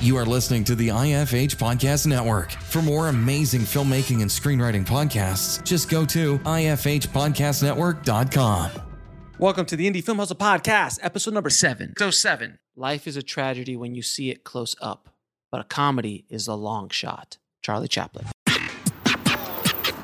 You are listening to the IFH Podcast Network. For more amazing filmmaking and screenwriting podcasts, just go to ifhpodcastnetwork.com. Welcome to the Indie Film Hustle Podcast, episode number seven. So, seven. Life is a tragedy when you see it close up, but a comedy is a long shot. Charlie Chaplin.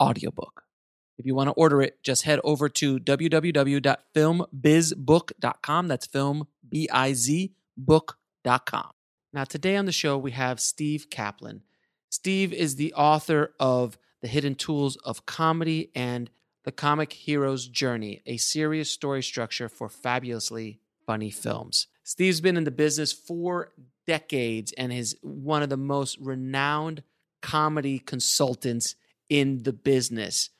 audiobook. If you want to order it, just head over to www.filmbizbook.com. That's film, B I Z. Now, today on the show, we have Steve Kaplan. Steve is the author of The Hidden Tools of Comedy and The Comic Hero's Journey, a serious story structure for fabulously funny films. Steve's been in the business for decades and is one of the most renowned comedy consultants in the business.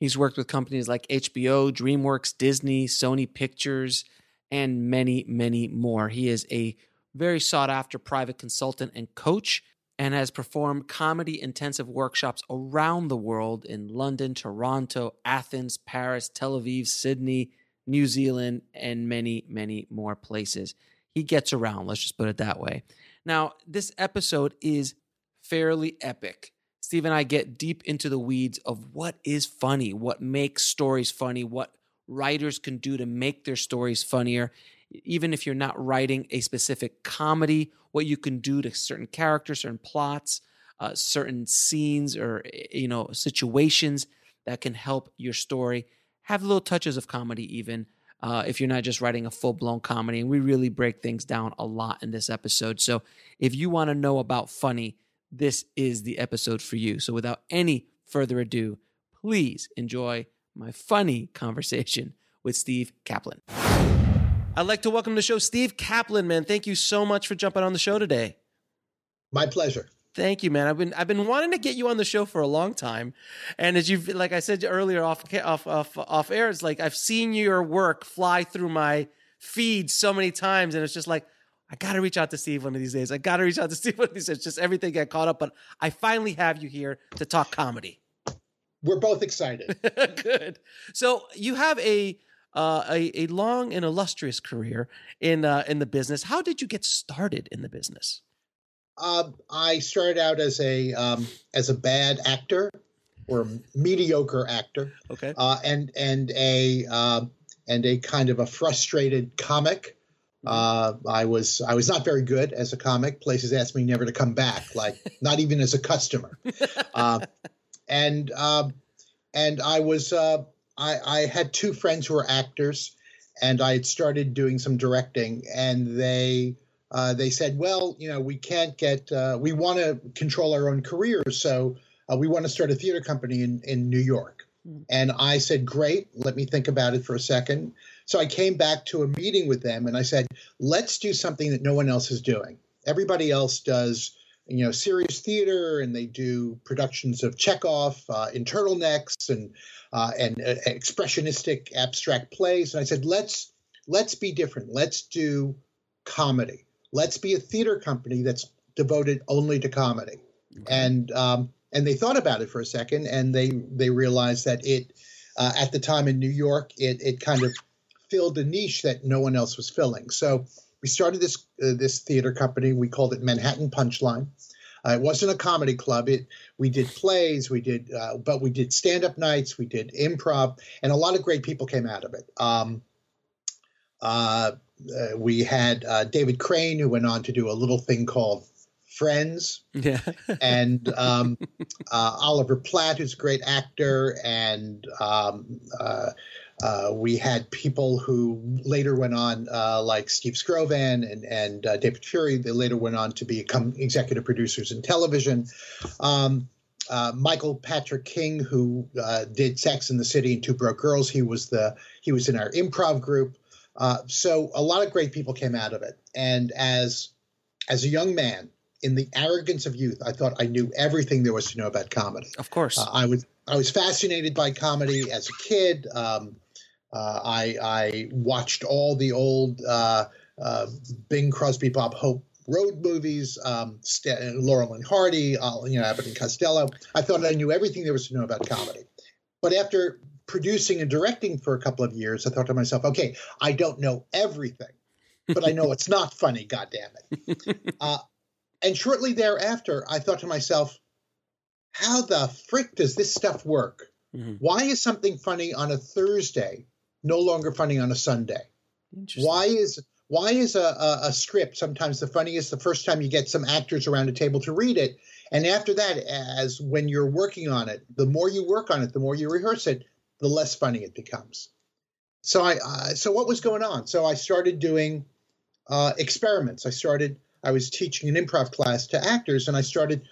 He's worked with companies like HBO, DreamWorks, Disney, Sony Pictures, and many, many more. He is a very sought after private consultant and coach and has performed comedy intensive workshops around the world in London, Toronto, Athens, Paris, Tel Aviv, Sydney, New Zealand, and many, many more places. He gets around, let's just put it that way. Now, this episode is fairly epic. Steve and I get deep into the weeds of what is funny, what makes stories funny, what writers can do to make their stories funnier. Even if you're not writing a specific comedy, what you can do to certain characters, certain plots, uh, certain scenes, or you know situations that can help your story have little touches of comedy, even uh, if you're not just writing a full blown comedy. And we really break things down a lot in this episode. So if you want to know about funny, this is the episode for you. So without any further ado, please enjoy my funny conversation with Steve Kaplan. I'd like to welcome to the show Steve Kaplan, man. Thank you so much for jumping on the show today. My pleasure. Thank you, man. I've been I've been wanting to get you on the show for a long time, and as you've like I said earlier off off off off air, it's like I've seen your work fly through my feed so many times, and it's just like I got to reach out to Steve one of these days. I got to reach out to Steve one of these days. Just everything got caught up, but I finally have you here to talk comedy. We're both excited. Good. So you have a uh, a, a long and illustrious career in uh, in the business. How did you get started in the business? Uh, I started out as a um, as a bad actor or mediocre actor. Okay. Uh, and and a uh, and a kind of a frustrated comic. Uh, I was I was not very good as a comic. Places asked me never to come back, like not even as a customer. Uh, and uh, and I was uh, I, I had two friends who were actors, and I had started doing some directing, and they uh, they said, well, you know, we can't get uh, we want to control our own careers, so we want to start a theater company in in New York. And I said, great, let me think about it for a second. So I came back to a meeting with them and I said, let's do something that no one else is doing. Everybody else does, you know, serious theater and they do productions of Chekhov, uh, in turtlenecks and uh, and uh, expressionistic abstract plays. And I said, let's let's be different. Let's do comedy. Let's be a theater company that's devoted only to comedy. And um, and they thought about it for a second and they they realized that it uh, at the time in New York it it kind of filled a niche that no one else was filling. So we started this uh, this theater company. We called it Manhattan Punchline. Uh, it wasn't a comedy club. It we did plays, we did, uh, but we did stand up nights, we did improv, and a lot of great people came out of it. Um, uh, uh we had uh, David Crane, who went on to do a little thing called Friends, yeah, and um, uh, Oliver Platt, who's a great actor, and um, uh, we had people who later went on, uh, like Steve Skrovan and, and uh, David Fury, they later went on to become executive producers in television. Um, uh, Michael Patrick King, who uh, did Sex in the City and Two Broke Girls, he was the he was in our improv group. so a lot of great people came out of it. And as as a young man, in the arrogance of youth, I thought I knew everything there was to know about comedy. Of course, I was I was fascinated by comedy as a kid. Um, uh, I, I watched all the old uh, uh, Bing Crosby, Bob Hope road movies, um, St- Laurel and Hardy, uh, you know, Abbott and Costello. I thought I knew everything there was to know about comedy. But after producing and directing for a couple of years, I thought to myself, okay, I don't know everything, but I know it's not funny, God damn it. Uh, and shortly thereafter, I thought to myself, how the frick does this stuff work? Mm-hmm. Why is something funny on a Thursday no longer funny on a Sunday. Why is why is a, a, a, script sometimes the funniest the first time you get some actors around a table to read it, and after that, as when you're working on it, the more you work on it, the more you rehearse it, the less funny it becomes. So I uh, so what was going on? So I started doing uh, experiments. I started I was teaching an improv class to actors, and I started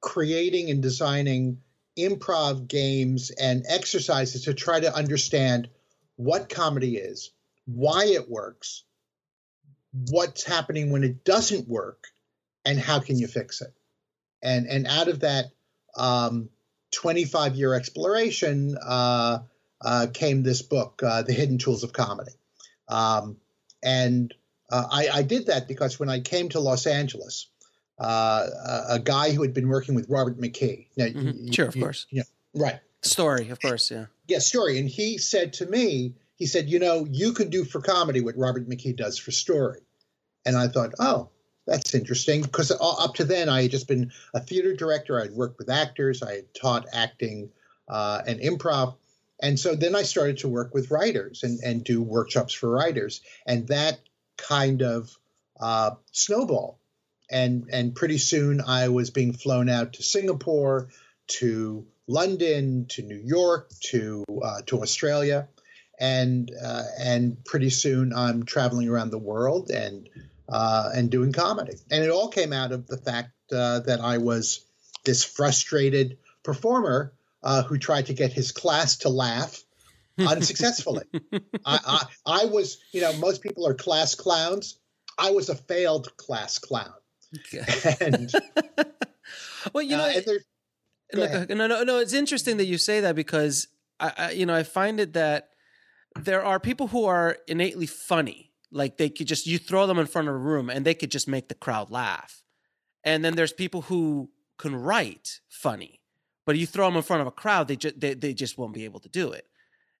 creating and designing improv games and exercises to try to understand what comedy is, why it works, what's happening when it doesn't work, and how can you fix it. And and out of that um, 25 year exploration uh, uh, came this book, uh, The Hidden Tools of Comedy. Um, and uh, I, I, did that because when I came to Los Angeles, uh, a, a, guy who had been working with Robert McKee. Now, mm-hmm. Sure, of course. You know, right. Story, of course, yeah. Yeah, story. And he said to me, he said, you know, you could do for comedy what Robert McKee does for story. And I thought, oh, that's interesting because up to then I had just been a theater director. I'd worked with actors. I had taught acting uh, and improv. And so then I started to work with writers and, and do workshops for writers. And that kind of uh, snowball. And, and pretty soon I was being flown out to Singapore, to London to New York to uh, to Australia, and uh, and pretty soon I'm traveling around the world and uh, and doing comedy. And it all came out of the fact uh, that I was this frustrated performer uh, who tried to get his class to laugh unsuccessfully. I, I, I was, you know, most people are class clowns. I was a failed class clown. Okay. And well, you know, uh, and there's no, no, no. It's interesting that you say that because I, I, you know, I find it that there are people who are innately funny. Like they could just you throw them in front of a room and they could just make the crowd laugh. And then there's people who can write funny, but you throw them in front of a crowd, they just they, they just won't be able to do it.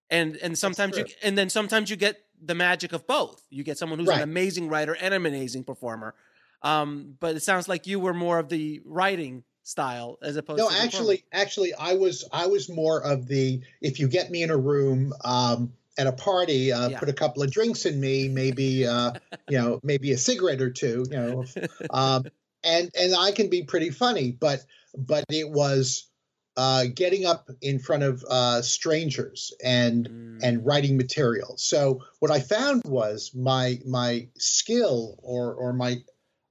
And and sometimes you and then sometimes you get the magic of both. You get someone who's right. an amazing writer and an amazing performer. Um, but it sounds like you were more of the writing style as opposed to no, to actually actually I was I was more of the if you get me in a room um at a party, uh, yeah. put a couple of drinks in me, maybe uh, you know, maybe a cigarette or two, you know, um, and and I can be pretty funny, but but it was uh, getting up in front of uh, strangers and mm. and writing material. So what I found was my my skill or or my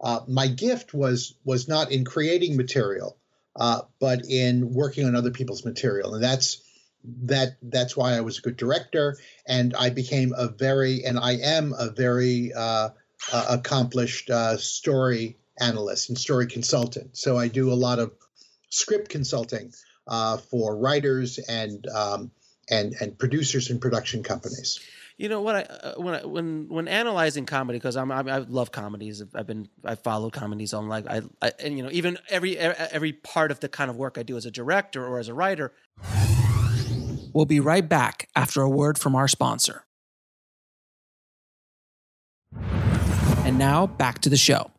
uh, my gift was was not in creating material, uh, but in working on other people's material, and that's that that's why I was a good director, and I became a very and I am a very uh, accomplished uh, story analyst and story consultant. So I do a lot of script consulting uh, for writers and um, and and producers and production companies. You know what? I, uh, when I, when when analyzing comedy, because I'm, I'm, i love comedies. I've been I followed comedies on like I, I and you know even every every part of the kind of work I do as a director or as a writer. We'll be right back after a word from our sponsor. And now back to the show.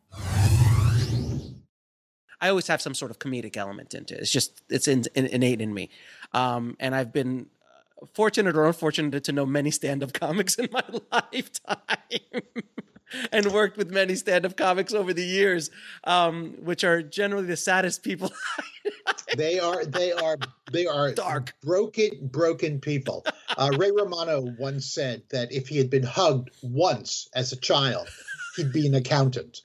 I always have some sort of comedic element into it. It's just it's in, in, innate in me, um, and I've been fortunate or unfortunate to know many stand-up comics in my lifetime. and worked with many stand-up comics over the years, um, which are generally the saddest people. they are they are they are dark, broken broken people. Uh, Ray Romano once said that if he had been hugged once as a child, he'd be an accountant.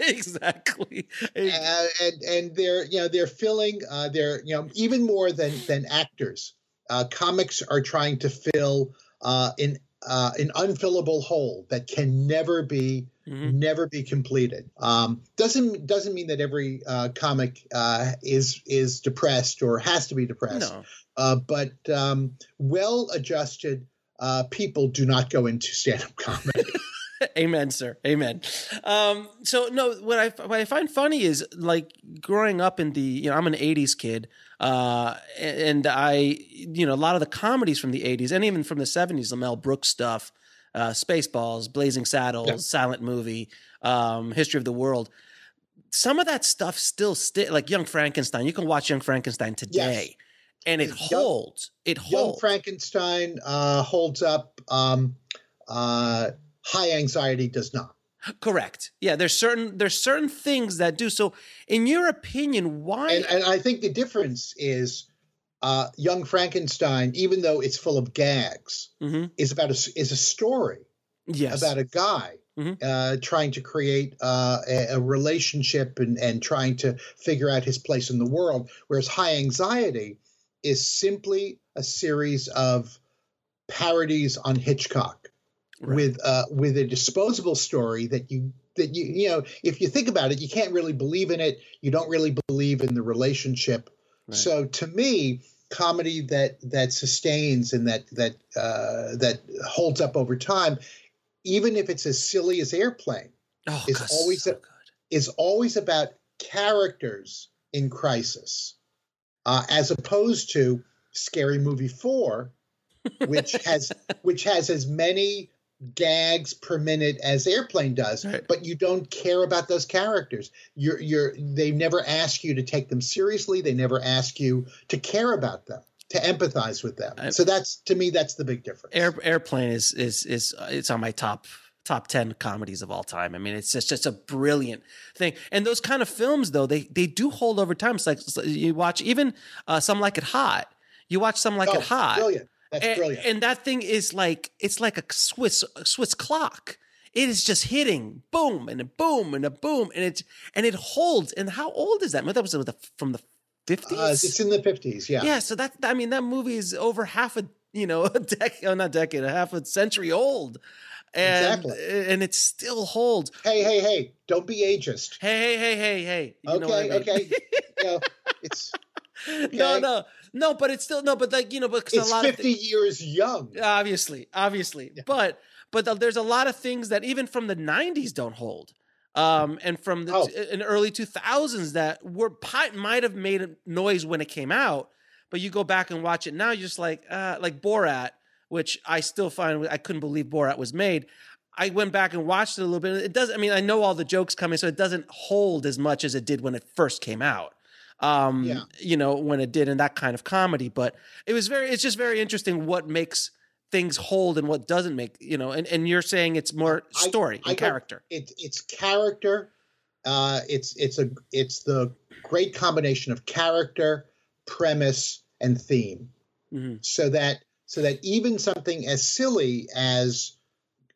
exactly. Uh, and and they're you know they're filling uh, they're you know even more than than actors. Uh, comics are trying to fill uh, in uh, an unfillable hole that can never be mm-hmm. never be completed. Um, doesn't doesn't mean that every uh, comic uh, is is depressed or has to be depressed. No. Uh, but um, well adjusted uh, people do not go into stand up comedy. Amen, sir. Amen. Um, so no, what I what I find funny is like growing up in the you know I'm an '80s kid, uh, and I you know a lot of the comedies from the '80s and even from the '70s, the Mel Brooks stuff, uh, Spaceballs, Blazing Saddles, yeah. Silent Movie, um, History of the World. Some of that stuff still stick like Young Frankenstein. You can watch Young Frankenstein today. Yes. And it holds. It holds. Young Frankenstein uh, holds up. Um, uh, high anxiety does not. Correct. Yeah, there's certain there's certain things that do. So, in your opinion, why? And, and I think the difference is, uh, Young Frankenstein, even though it's full of gags, mm-hmm. is about a is a story. Yes. About a guy mm-hmm. uh, trying to create uh, a, a, relationship and and trying to figure out his place in the world. Whereas High Anxiety is simply a series of parodies on Hitchcock right. with uh, with a disposable story that you that you you know if you think about it you can't really believe in it you don't really believe in the relationship right. so to me comedy that that sustains and that that uh, that holds up over time even if it's as silly as airplane oh, is God, always so a, is always about characters in crisis uh, as opposed to scary movie 4 which has which has as many gags per minute as airplane does right. but you don't care about those characters. You're you're they never ask you to take them seriously. They never ask you to care about them to empathize with them. I, so that's to me that's the big difference. Air, airplane is is is it's on my top top 10 comedies of all time. I mean it's just just a brilliant thing. And those kind of films though they they do hold over time. It's like you watch even uh, some like it hot. You watch some like oh, it hot. brilliant that's and, brilliant. And that thing is like it's like a Swiss a Swiss clock. It is just hitting boom and a boom and a boom and it and it holds. And how old is that? That was from the fifties. Uh, it's in the fifties. Yeah. Yeah. So that I mean that movie is over half a you know a decade, oh, not decade, a half a century old. And, exactly. and it still holds. Hey, hey, hey! Don't be ageist. Hey, hey, hey, hey, hey! You okay, okay. you know, it's okay. no, no. No, but it's still no, but like you know, because it's a lot fifty of th- years young. Obviously, obviously, yeah. but but the, there's a lot of things that even from the '90s don't hold, um, and from the oh. in early 2000s that were might have made a noise when it came out, but you go back and watch it now, you're just like uh, like Borat, which I still find I couldn't believe Borat was made. I went back and watched it a little bit. It does. I mean, I know all the jokes coming, so it doesn't hold as much as it did when it first came out um, yeah. you know, when it did in that kind of comedy. But it was very, it's just very interesting what makes things hold and what doesn't make, you know, and, and you're saying it's more story I, and I character. It, it's character. Uh, it's, it's a, it's the great combination of character, premise, and theme. Mm-hmm. So that, so that even something as silly as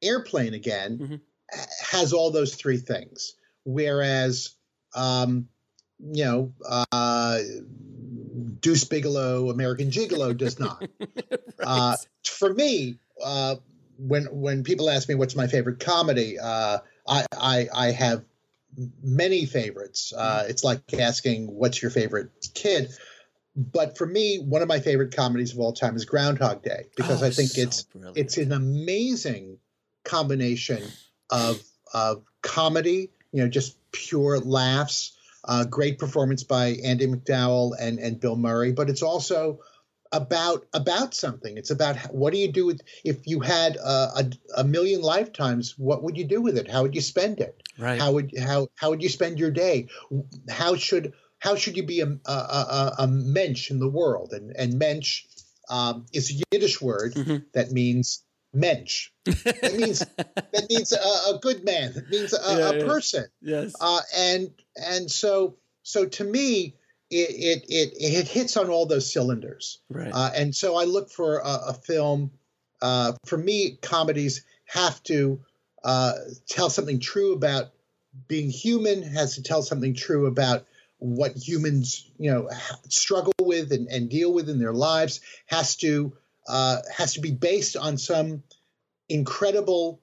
airplane again mm-hmm. has all those three things. Whereas, um, you know, uh, Deuce Bigalow, American Gigolo does not. right. uh, for me, uh, when when people ask me what's my favorite comedy, uh, I, I, I have many favorites. Uh, mm-hmm. it's like asking what's your favorite kid. But for me, one of my favorite comedies of all time is Groundhog Day because oh, I think so it's brilliant. it's an amazing combination of of comedy, you know, just pure laughs, uh, great performance by Andie MacDowell and, and Bill Murray, but it's also about about something. It's about what do you do with if you had a, a, a million lifetimes? What would you do with it? How would you spend it? Right. How would how how would you spend your day? How should how should you be a a, a, a mensch in the world? And and mensch um, is a Yiddish word Mhm. that means mensch. That means that means a, a good man. It means a, Yeah, a yeah. person. yes. Uh, and and so so to me, it it it, it hits on all those cylinders. right. Uh, and so I look for a, a film. Uh, for me, comedies have to uh, tell something true about being human. Has to tell something true about what humans, you know, struggle with and, and deal with in their lives. Has to uh, has to be based on some incredible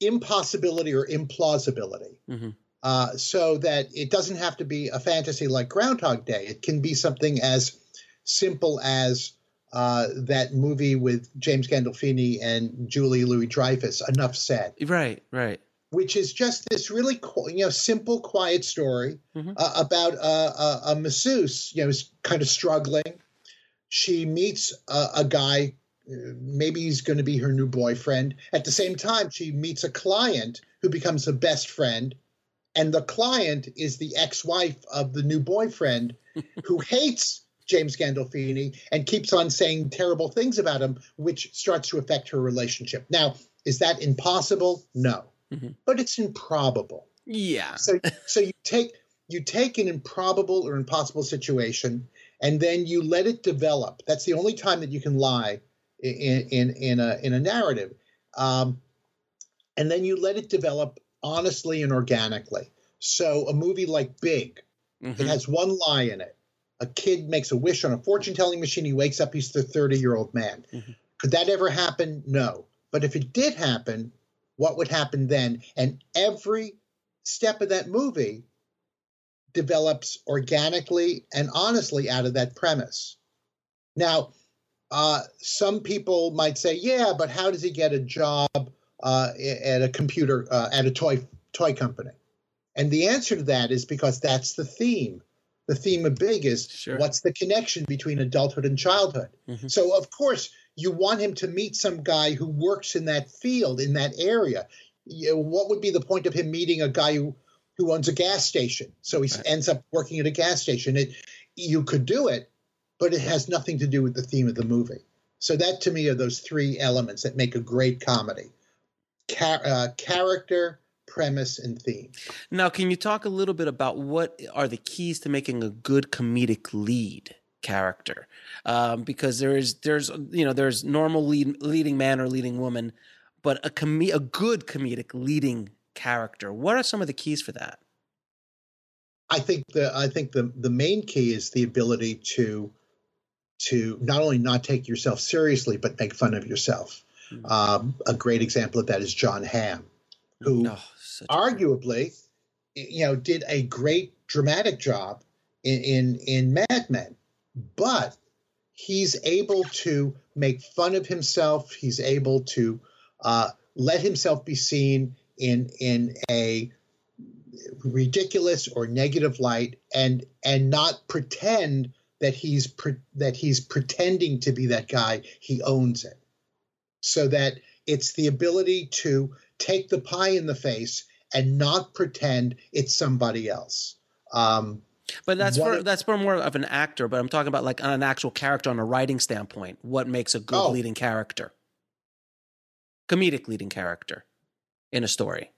impossibility or implausibility Mhm. uh, so that it doesn't have to be a fantasy like Groundhog Day. It can be something as simple as uh, that movie with James Gandolfini and Julie Louis Dreyfus, Enough Said, Right. Right. which is just this really qu- you know simple, quiet story Mhm. uh, about a, a, a masseuse, you know, is kind of struggling. She meets a, a guy. Maybe he's going to be her new boyfriend. At the same time, she meets a client who becomes a best friend and the client is the ex-wife of the new boyfriend who hates James Gandolfini and keeps on saying terrible things about him, which starts to affect her relationship. Now, is that impossible? No, Mhm. but it's improbable. Yeah. So, so you take you take an improbable or impossible situation, and then you let it develop. That's the only time that you can lie in in in a in a narrative, um, and then you let it develop honestly and organically. So, a movie like Big, Mhm. it has one lie in it. A kid makes a wish on a fortune telling machine. He wakes up, he's the 30 year old man. Mhm. Could that ever happen? No. But if it did happen, what would happen then? And every step of that movie develops organically and honestly out of that premise. Now, uh, some people might say, yeah, but how does he get a job uh, at a computer, uh, at a toy, toy company? And the answer to that is because that's the theme. The theme of Big is Sure. what's the connection between adulthood and childhood? Mhm. So, of course, you want him to meet some guy who works in that field, in that area. You know, what would be the point of him meeting a guy who, who owns a gas station? So he Right. ends up working at a gas station. It, you could do it, but it has nothing to do with the theme of the movie. So that to me are those three elements that make a great comedy: Char- uh, character, premise, and theme. Now, can you talk a little bit about what are the keys to making a good comedic lead character? Um, because there is, there's, you know, there's normal lead, leading man or leading woman, but a com- a good comedic leading character. What are some of the keys for that? I think the I think the the main key is the ability to to not only not take yourself seriously but make fun of yourself. Mhm. Um, a great example of that is John Hamm, who Oh, arguably, you know, did a great dramatic job in in, in Mad Men, but he's able to make fun of himself. He's able to uh, let himself be seen in in a ridiculous or negative light, and and not pretend that he's pre- that he's pretending to be that guy. He owns it, so that it's the ability to take the pie in the face and not pretend it's somebody else. Um, But that's for that's for more of an actor. But I'm talking about like on an actual character on a writing standpoint. What makes a good Oh. leading character? Comedic leading character in a story.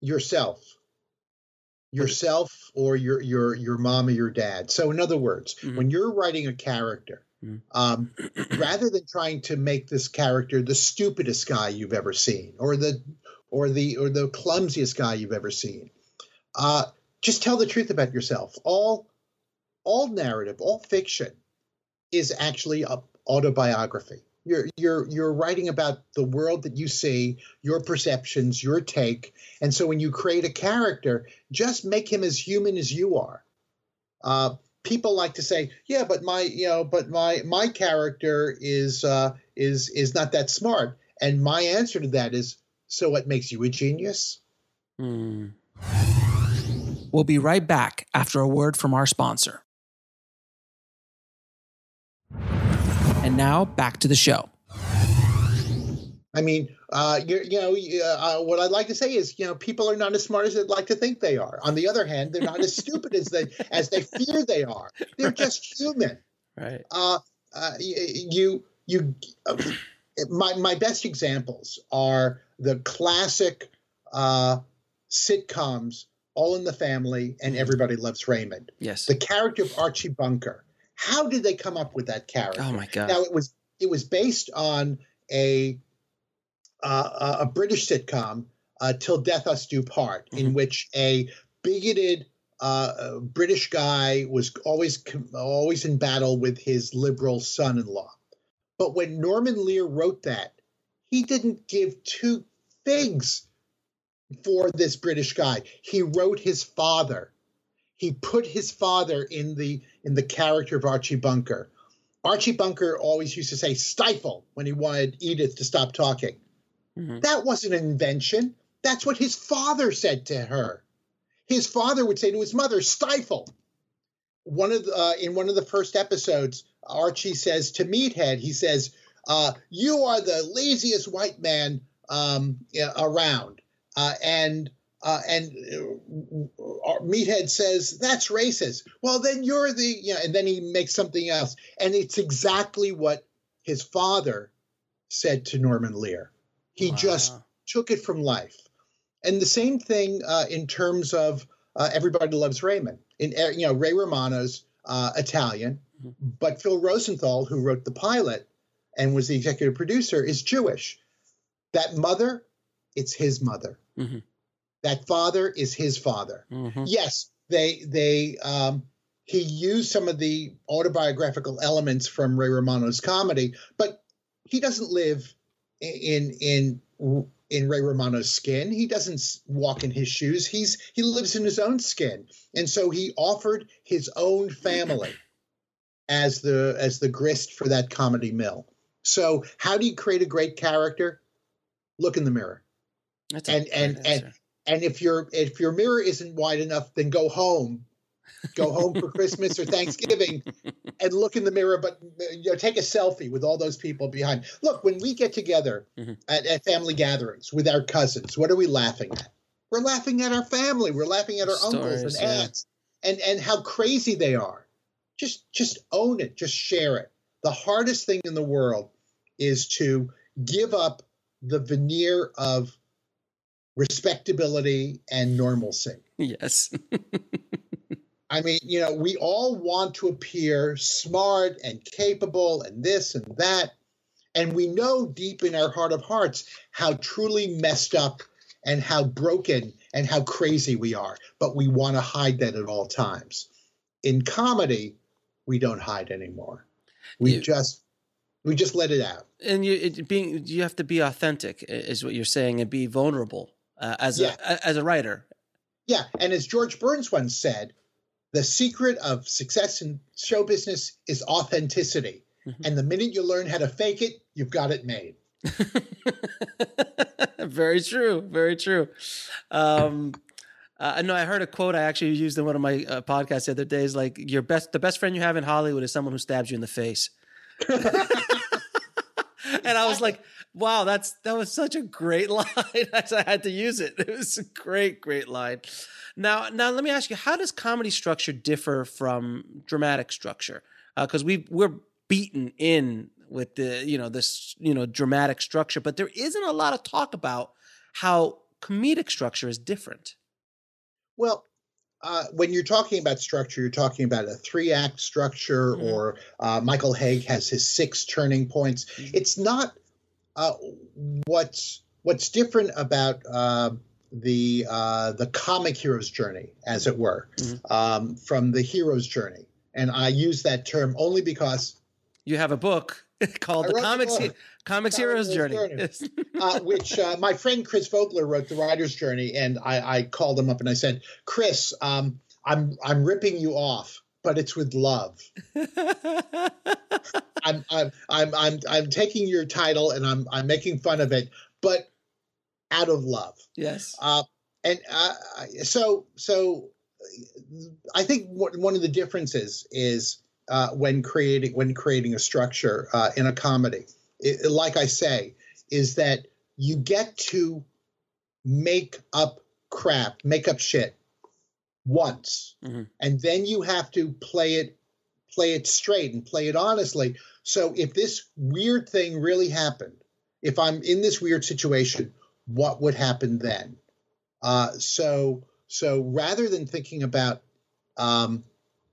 yourself yourself or your your your mom or your dad so in other words Mhm. when you're writing a character Mhm. um, rather than trying to make this character the stupidest guy you've ever seen or the or the or the clumsiest guy you've ever seen uh, just tell the truth about yourself all all narrative all fiction is actually a autobiography you're you're you're writing about the world that you see your perceptions your take and so when you create a character just make him as human as you are uh, people like to say yeah but my you know but my my character is uh, is is not that smart and my answer to that is so what makes you a genius Hmm. We'll be right back after a word from our sponsor. Now back to the show. I mean, uh, you you know, uh, what I'd like to say is, you know, people are not as smart as they'd like to think they are. On the other hand, they're not as stupid as they as they fear they are. They're just human. Right. Uh, uh, you you. Uh, my my best examples are the classic uh, sitcoms, All in the Family and Everybody Loves Raymond. Yes. The character of Archie Bunker. How did they come up with that character? Oh my god. Now it was it was based on a uh, a British sitcom, uh, "Till Death Us Do Part," in Mhm. which a bigoted uh, British guy was always always in battle with his liberal son-in-law. But when Norman Lear wrote that, he didn't give two figs for this British guy. He wrote his father. He put his father in the in the character of Archie Bunker. Archie Bunker always used to say stifle when he wanted Edith to stop talking. Mhm. That wasn't an invention. That's what his father said to her. His father would say to his mother, stifle. One of the, uh, in one of the first episodes, Archie says to Meathead, he says, uh, "You are the laziest white man um, around," uh, and uh, and uh, Meathead says, "That's racist." Well, then you're the you know, and then he makes something else, and it's exactly what his father said to Norman Lear. He just took it from life. And the same thing uh, in terms of uh, Everybody Loves Raymond. In uh, you know Ray Romano's uh, Italian, Mhm. but Phil Rosenthal, who wrote the pilot and was the executive producer, is Jewish. That mother, it's his mother. Mhm. That father is his father. Mhm. Yes, they they um, he used some of the autobiographical elements from Ray Romano's comedy, but he doesn't live in in in Ray Romano's skin. He doesn't walk in his shoes. He's he lives in his own skin, and so he offered his own family as the as the grist for that comedy mill. So how do you create a great character? Look in the mirror. That's a and- great and- and- if your if your mirror isn't wide enough, then go home. Go home for Christmas or Thanksgiving and look in the mirror, but you know, take a selfie with all those people behind. Look, when we get together Mhm. at, at family gatherings with our cousins, what are we laughing at? We're laughing at our family. We're laughing at our uncles and yeah. aunts and and how crazy they are. Just just own it. Just share it. The hardest thing in the world is to give up the veneer of respectability and normalcy. yes. I mean, you know, we all want to appear smart and capable and this and that. And we know deep in our heart of hearts how truly messed up and how broken and how crazy we are. But we want to hide that at all times. In comedy, we don't hide anymore. We just we just let it out. and you it, being you have to be authentic is what you're saying and be vulnerable uh, as Yeah. a as a writer Yeah, and as George Burns once said, the secret of success in show business is authenticity. Mhm. And the minute you learn how to fake it, you've got it made. very true very true um uh, I know I heard a quote I actually used in one of my uh, podcasts the other day is like your best the best friend you have in Hollywood is someone who stabs you in the face. and I was like, wow, that's that was such a great line. I had to use it. It was a great, great line. Now, now let me ask you, how does comedy structure differ from dramatic structure? Because we we're beaten in with the you know this you know dramatic structure, but there isn't a lot of talk about how comedic structure is different. Well, uh, when you're talking about structure, you're talking about a three act structure, Mhm. or uh, Michael Hauge has his six turning points. Mhm. It's not uh, what's what's different about uh, the uh, the comic hero's journey, as it were, Mhm. um, from the hero's journey. And I use that term only because You have a book called I The Comics. Comics Comics Heroes Heroes Journey. Journey. uh, which uh, my friend Chris Vogler wrote the writer's journey, and I, I called him up and I said, Chris, um, I'm I'm ripping you off, but it's with love. I'm I'm I'm I'm I'm taking your title and I'm I'm making fun of it, but out of love. yes. Uh, and uh, so so I think what, one of the differences is uh, when creating when creating a structure uh, in a comedy. It, like I say, is that you get to make up crap, make up shit once, mm-hmm. and then you have to play it play it straight and play it honestly. So if this weird thing really happened, if I'm in this weird situation, what would happen then? Uh, so so rather than thinking about um,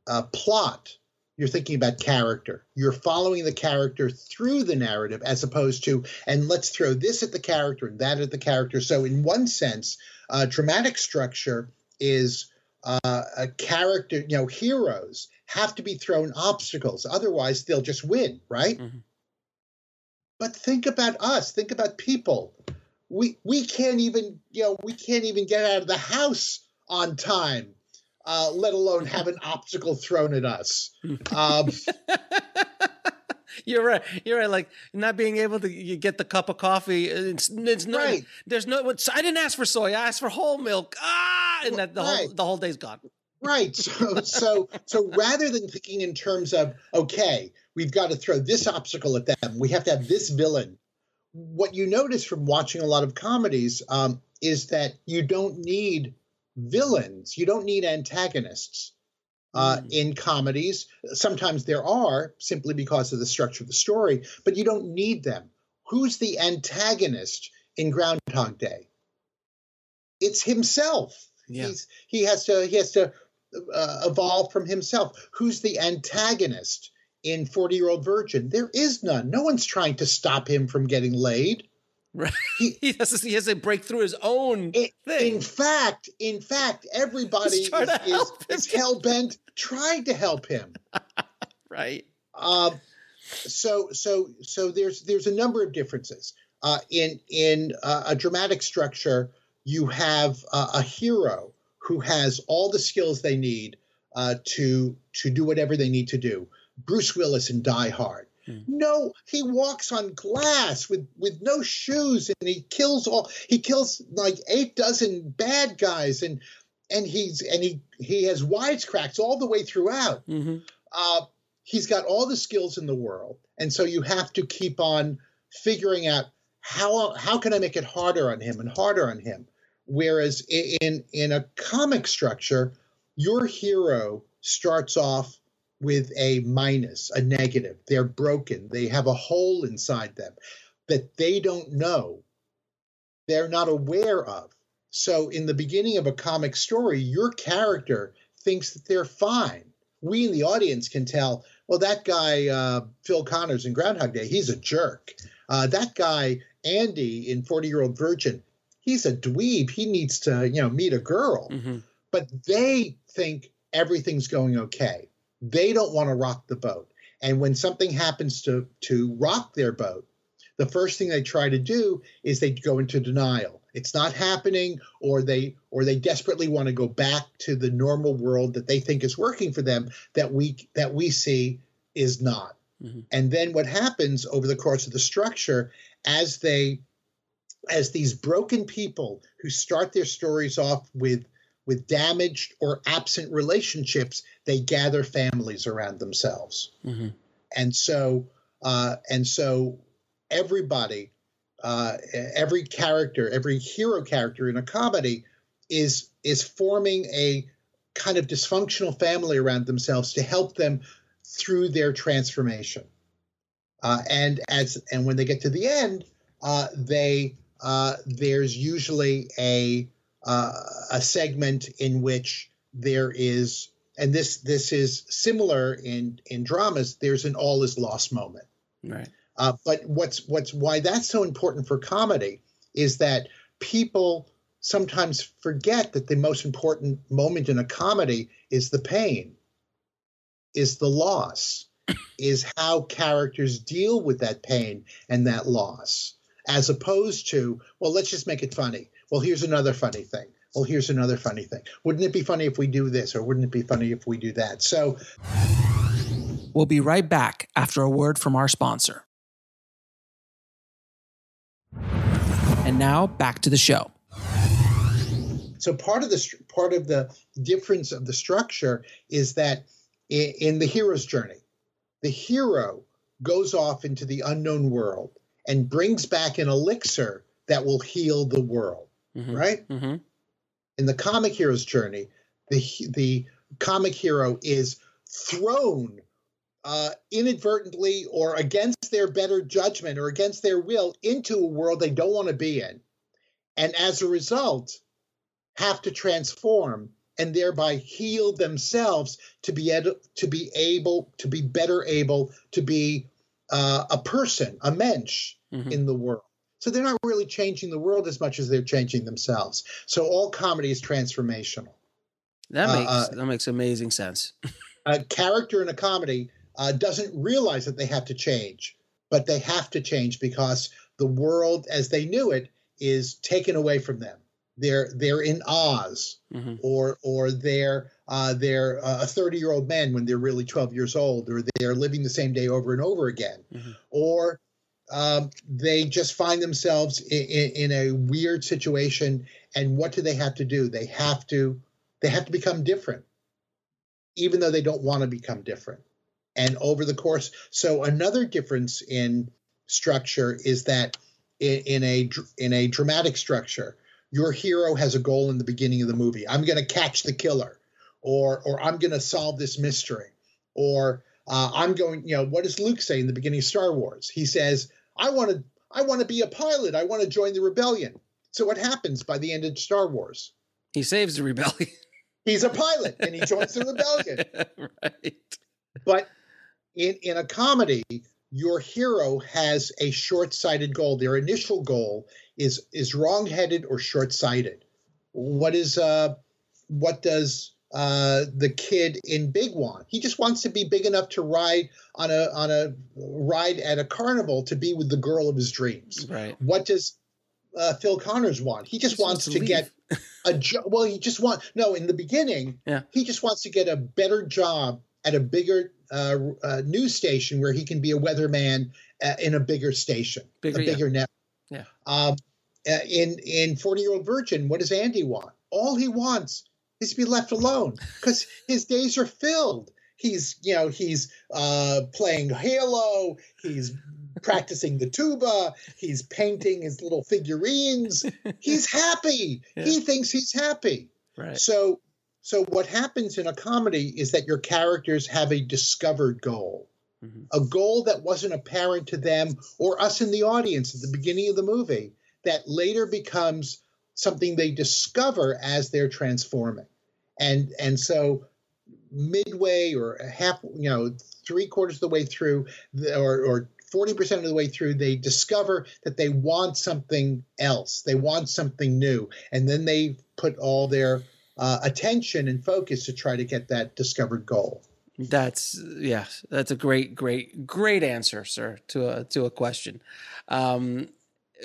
a plot, you're thinking about character. You're following the character through the narrative as opposed to, and let's throw this at the character and that at the character. So, in one sense, uh, dramatic structure is uh, a character, you know, heroes have to be thrown obstacles. Otherwise, they'll just win, right? Mm-hmm. But think about us, think about people. We, we can't even, you know, we can't even get out of the house on time uh, let alone have an obstacle thrown at us. Um, You're right. You're right. Like not being able to you get the cup of coffee. It's, it's no. Right. There's no. I didn't ask for soy. I asked for whole milk. Ah, and that the right. whole the whole day's gone. Right. So so so rather than thinking in terms of okay, we've got to throw this obstacle at them. We have to have this villain. What you notice from watching a lot of comedies um, is that you don't need villains. You don't need antagonists. Uh, mm. In comedies, sometimes there are simply because of the structure of the story, but you don't need them. Who's the antagonist in Groundhog Day? It's himself. Yeah. He's, he has to he has to uh, evolve from himself. Who's the antagonist in Forty Year Old Virgin? There is none. No one's trying to stop him from getting laid. Right. He, he, has to, he has to break through his own it, thing. In fact, in fact, everybody is, is, is hell bent trying to help him. right. Um, so so so there's there's a number of differences. Uh, in in uh, a dramatic structure, you have uh, a hero who has all the skills they need uh, to to do whatever they need to do. Bruce Willis in Die Hard Hmm. No, he walks on glass with with no shoes, and he kills all. He kills like eight dozen bad guys, and and he's and he he has wisecracks all the way throughout. Mm-hmm. Uh, he's got all the skills in the world, and so you have to keep on figuring out how how can I make it harder on him and harder on him. Whereas in in a comic structure, your hero starts off with a minus, a negative. They're broken. They have a hole inside them that they don't know. They're not aware of. So, in the beginning of a comic story, your character thinks that they're fine. We in the audience can tell, well, that guy, uh, Phil Connors in Groundhog Day, he's a jerk. Uh, that guy, Andy in 40 Year Old Virgin, he's a dweeb. He needs to, you know, meet a girl. Mm-hmm. But they think everything's going okay. They don't want to rock the boat. And when something happens to to rock their boat, the first thing they try to do is they go into denial. It's not happening or they or they desperately want to go back to the normal world that they think is working for them that we that we see is not. Mm-hmm. And then what happens over the course of the structure as they as these broken people who start their stories off with with damaged or absent relationships, they gather families around themselves. Mm-hmm. And so, uh, and so everybody, uh, every character, every hero character in a comedy is is forming a kind of dysfunctional family around themselves to help them through their transformation. Uh, and as and when they get to the end, uh, they uh, there's usually a uh, a segment in which there is, and this this is similar in in dramas. There's an all is lost moment. Right. Uh, but what's what's why that's so important for comedy is that people sometimes forget that the most important moment in a comedy is the pain, is the loss, is how characters deal with that pain and that loss, as opposed to, well, let's just make it funny. Well, here's another funny thing. Well, here's another funny thing. Wouldn't it be funny if we do this, or wouldn't it be funny if we do that? So, we'll be right back after a word from our sponsor. And now back to the show. So part of the part of the difference of the structure is that in the hero's journey, the hero goes off into the unknown world and brings back an elixir that will heal the world, Mhm. right? Mhm. In the comic hero's journey, the the comic hero is thrown uh, inadvertently or against their better judgment or against their will into a world they don't want to be in, and as a result, have to transform and thereby heal themselves to be able to be able to be better able to be uh, a person, a mensch Mhm. in the world. So they're not really changing the world as much as they're changing themselves. So all comedy is transformational. That Uh, makes uh, that makes amazing sense. A character in a comedy uh, doesn't realize that they have to change, but they have to change because the world as they knew it is taken away from them. They're they're in Oz, Mhm. or or they're uh, they're uh, a 30 year old man when they're really 12 years old, or they're living the same day over and over again, Mhm. or um, they just find themselves in, in, in a weird situation. And what do they have to do? They have to they have to become different, even though they don't want to become different. And over the course, so another difference in structure is that in, in a in a dramatic structure, your hero has a goal in the beginning of the movie. I'm going to catch the killer, or or I'm going to solve this mystery, or uh, I'm going. You know, what does Luke say in the beginning of Star Wars? He says, "I want to I want to be a pilot. I want to join the rebellion." So what happens by the end of Star Wars? He saves the rebellion. He's a pilot and he joins the rebellion. right. But in in a comedy, your hero has a short-sighted goal. Their initial goal is is wrong-headed or short-sighted. What is uh what does uh the kid in Big want? He just wants to be big enough to ride on a on a ride at a carnival to be with the girl of his dreams. Right. What does uh, Phil Connors want? He just, wants, to, leave. get a job. Well, he just want no. In the beginning, Yeah. he just wants to get a better job at a bigger uh, uh, news station where he can be a weatherman uh, in a bigger station, Bigger, a yeah. bigger net. Yeah. Um, uh, in in Forty Year Old Virgin, what does Andy want? All he wants is to be left alone because his days are filled. He's you know he's uh, playing Halo. He's practicing the tuba. He's painting his little figurines. He's happy. Yeah. He thinks he's happy. Right. So, so what happens in a comedy is that your characters have a discovered goal, Mhm. a goal that wasn't apparent to them or us in the audience at the beginning of the movie, that later becomes something they discover as they're transforming, and and so midway or half, you know, three quarters of the way through, or or. 40% of the way through, they discover that they want something else. They want something new. And then they put all their uh, attention and focus to try to get that discovered goal. That's yeah. That's a great, great, great answer, sir, to a to a question. Um,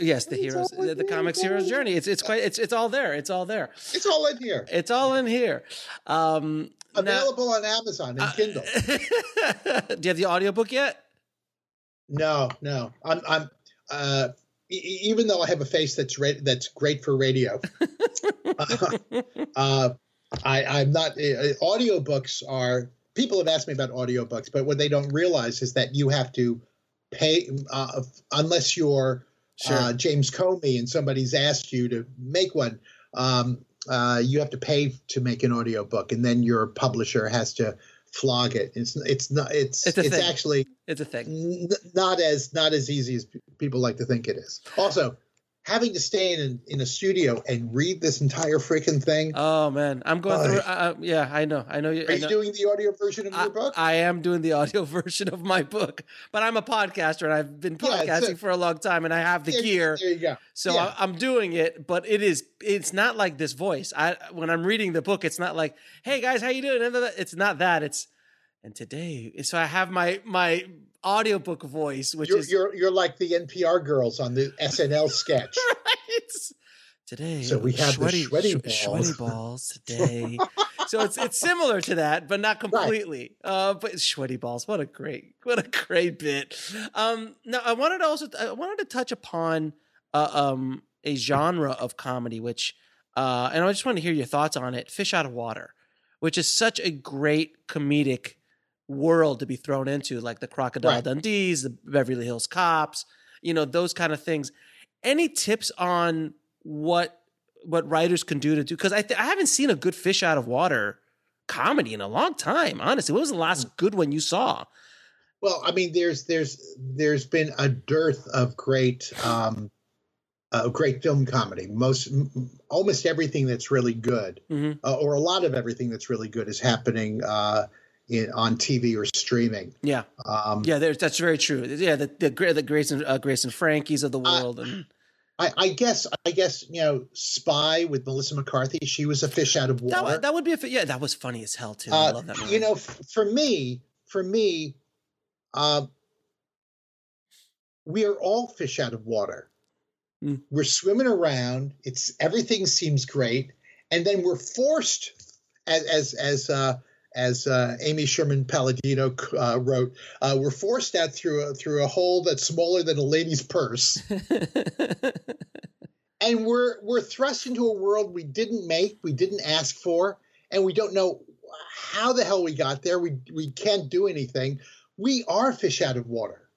yes, the heroes, the, the comics here, hero's journey. It's it's quite it's it's all there. It's all there. It's all in here. It's all in here. Um, now- Available on Amazon and Kindle. Do you have the audiobook yet? no, no. I'm, I'm, uh, e- e- even though I have a face that's ra- that's great for radio, uh, uh, I, I'm not. Uh, audiobooks are. People have asked me about audiobooks, but what they don't realize is that you have to pay uh, unless you're Sure. uh, James Comey and somebody's asked you to make one. Um, uh, you have to pay to make an audiobook, and then your publisher has to flog it. It's it's not it's It's it's, actually it's a thing. n- not as not as easy as people like to think it is. Also, having to stay in in a studio and read this entire freaking thing. Oh man, I'm going Ay. through. Uh, yeah, I know. I know you. Are I you doing the audio version of I, your book? I am doing the audio version of my book, but I'm a podcaster and I've been Yeah, podcasting a- for a long time and I have the There- gear. There you go. So Yeah. I, I'm doing it, but it is it's not like this voice. I when I'm reading the book, it's not like, "Hey guys, how you doing?" It's not that. It's and today. So I have my my audiobook voice, which You're, is you're you're like the NPR girls on the SNL sketch. right. Today, So we have the sweaty, sweaty sh- balls. balls today. so it's it's similar to that, but not completely. Uh, but sweaty balls, what a great, what a great bit. Um, now I wanted to also I wanted to touch upon uh, um a genre of comedy, which uh, and I just want to hear your thoughts on it. Fish out of water, which is such a great comedic world to be thrown into, like the Crocodile Right. Dundees, the Beverly Hills Cops, you know, those kind of things. Any tips on what what writers can do to do? Because I th- I haven't seen a good fish out of water comedy in a long time. Honestly, what was the last good one you saw? Well, I mean, there's there's there's been a dearth of great um, uh, great film comedy. Most m- almost everything that's really good, Mhm. uh, or a lot of everything that's really good, is happening uh, in on TV or streaming. Yeah, Um, yeah, there's that's very true. Yeah, the the, the Grace and uh, Grace and Frankie's of the world, and I, I guess I guess you know, Spy with Melissa McCarthy. She was a fish out of water. would- that would be a yeah, that was funny as hell too. I Uh, love that movie. you know, f- for me, for me, uh, we are all fish out of water. Mm. We're swimming around. It's everything seems great, and then we're forced, as as as uh, as uh, Amy Sherman Palladino uh, wrote, uh, we're forced out through a, through a hole that's smaller than a lady's purse, and we're we're thrust into a world we didn't make, we didn't ask for, and we don't know how the hell we got there. We we can't do anything. We are fish out of water.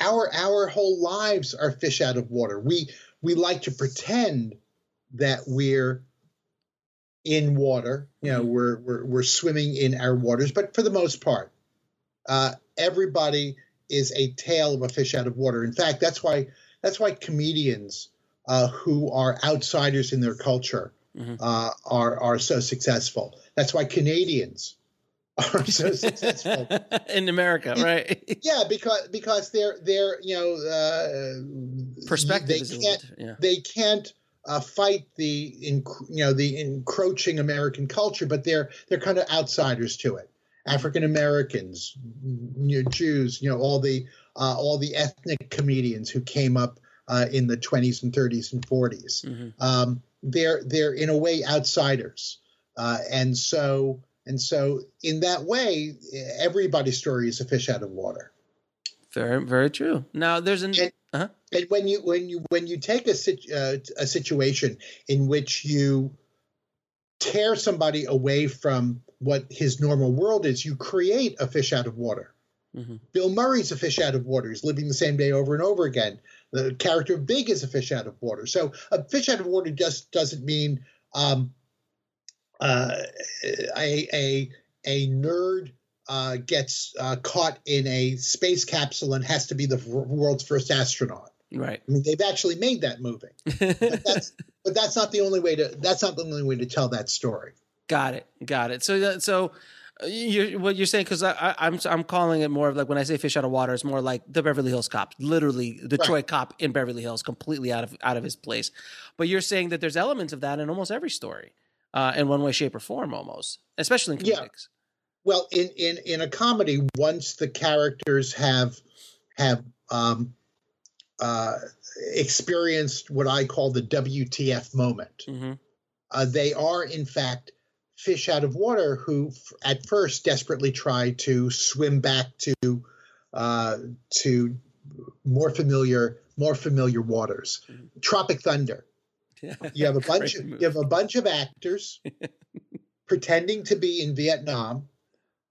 Our our whole lives are fish out of water. We we like to pretend that we're in water. You know, we're we're we're swimming in our waters, but for the most part, uh, everybody is a tale of a fish out of water. In fact, that's why that's why comedians uh, who are outsiders in their culture Mhm. uh, are are so successful. That's why Canadians are so successful. in America, right? Yeah, because because they're they're you know uh, Perspective They can't yeah. they can't uh, fight the you know the encroaching American culture, but they're they're kind of outsiders to it. African Americans, you know, Jews, you know, all the uh, all the ethnic comedians who came up uh, in the 20s and 30s and 40s. Mhm. Um, they're they're in a way outsiders, uh, and so and so in that way, everybody's story is a fish out of water. Very, very true. Now there's an And-. And when you when you when you take a sit, uh, a situation in which you tear somebody away from what his normal world is, you create a fish out of water. Mhm. Bill Murray's a fish out of water. He's living the same day over and over again. The character of Big is a fish out of water. So a fish out of water just doesn't mean um, uh, a, a a nerd uh, gets uh, caught in a space capsule and has to be the world's first astronaut. Right. I mean, they've actually made that movie, but that's but that's not the only way to that's not the only way to tell that story. Got it. Got it. So that so uh, you're what you're saying because I, I, I'm I'm calling it more of like when I say fish out of water, it's more like the Beverly Hills Cop, literally the Detroit cop in Beverly Hills, completely out of out of his place. But you're saying that there's elements of that in almost every story, uh, in one way, shape, or form, almost, especially in Yeah. Well, in in in a comedy, once the characters have have um, uh, experienced what I call the WTF moment, hmm uh, they are in fact fish out of water who f- at first desperately try to swim back to uh, to more familiar more familiar waters. Tropic Thunder. You have a bunch of, you have a bunch of actors pretending to be in Vietnam.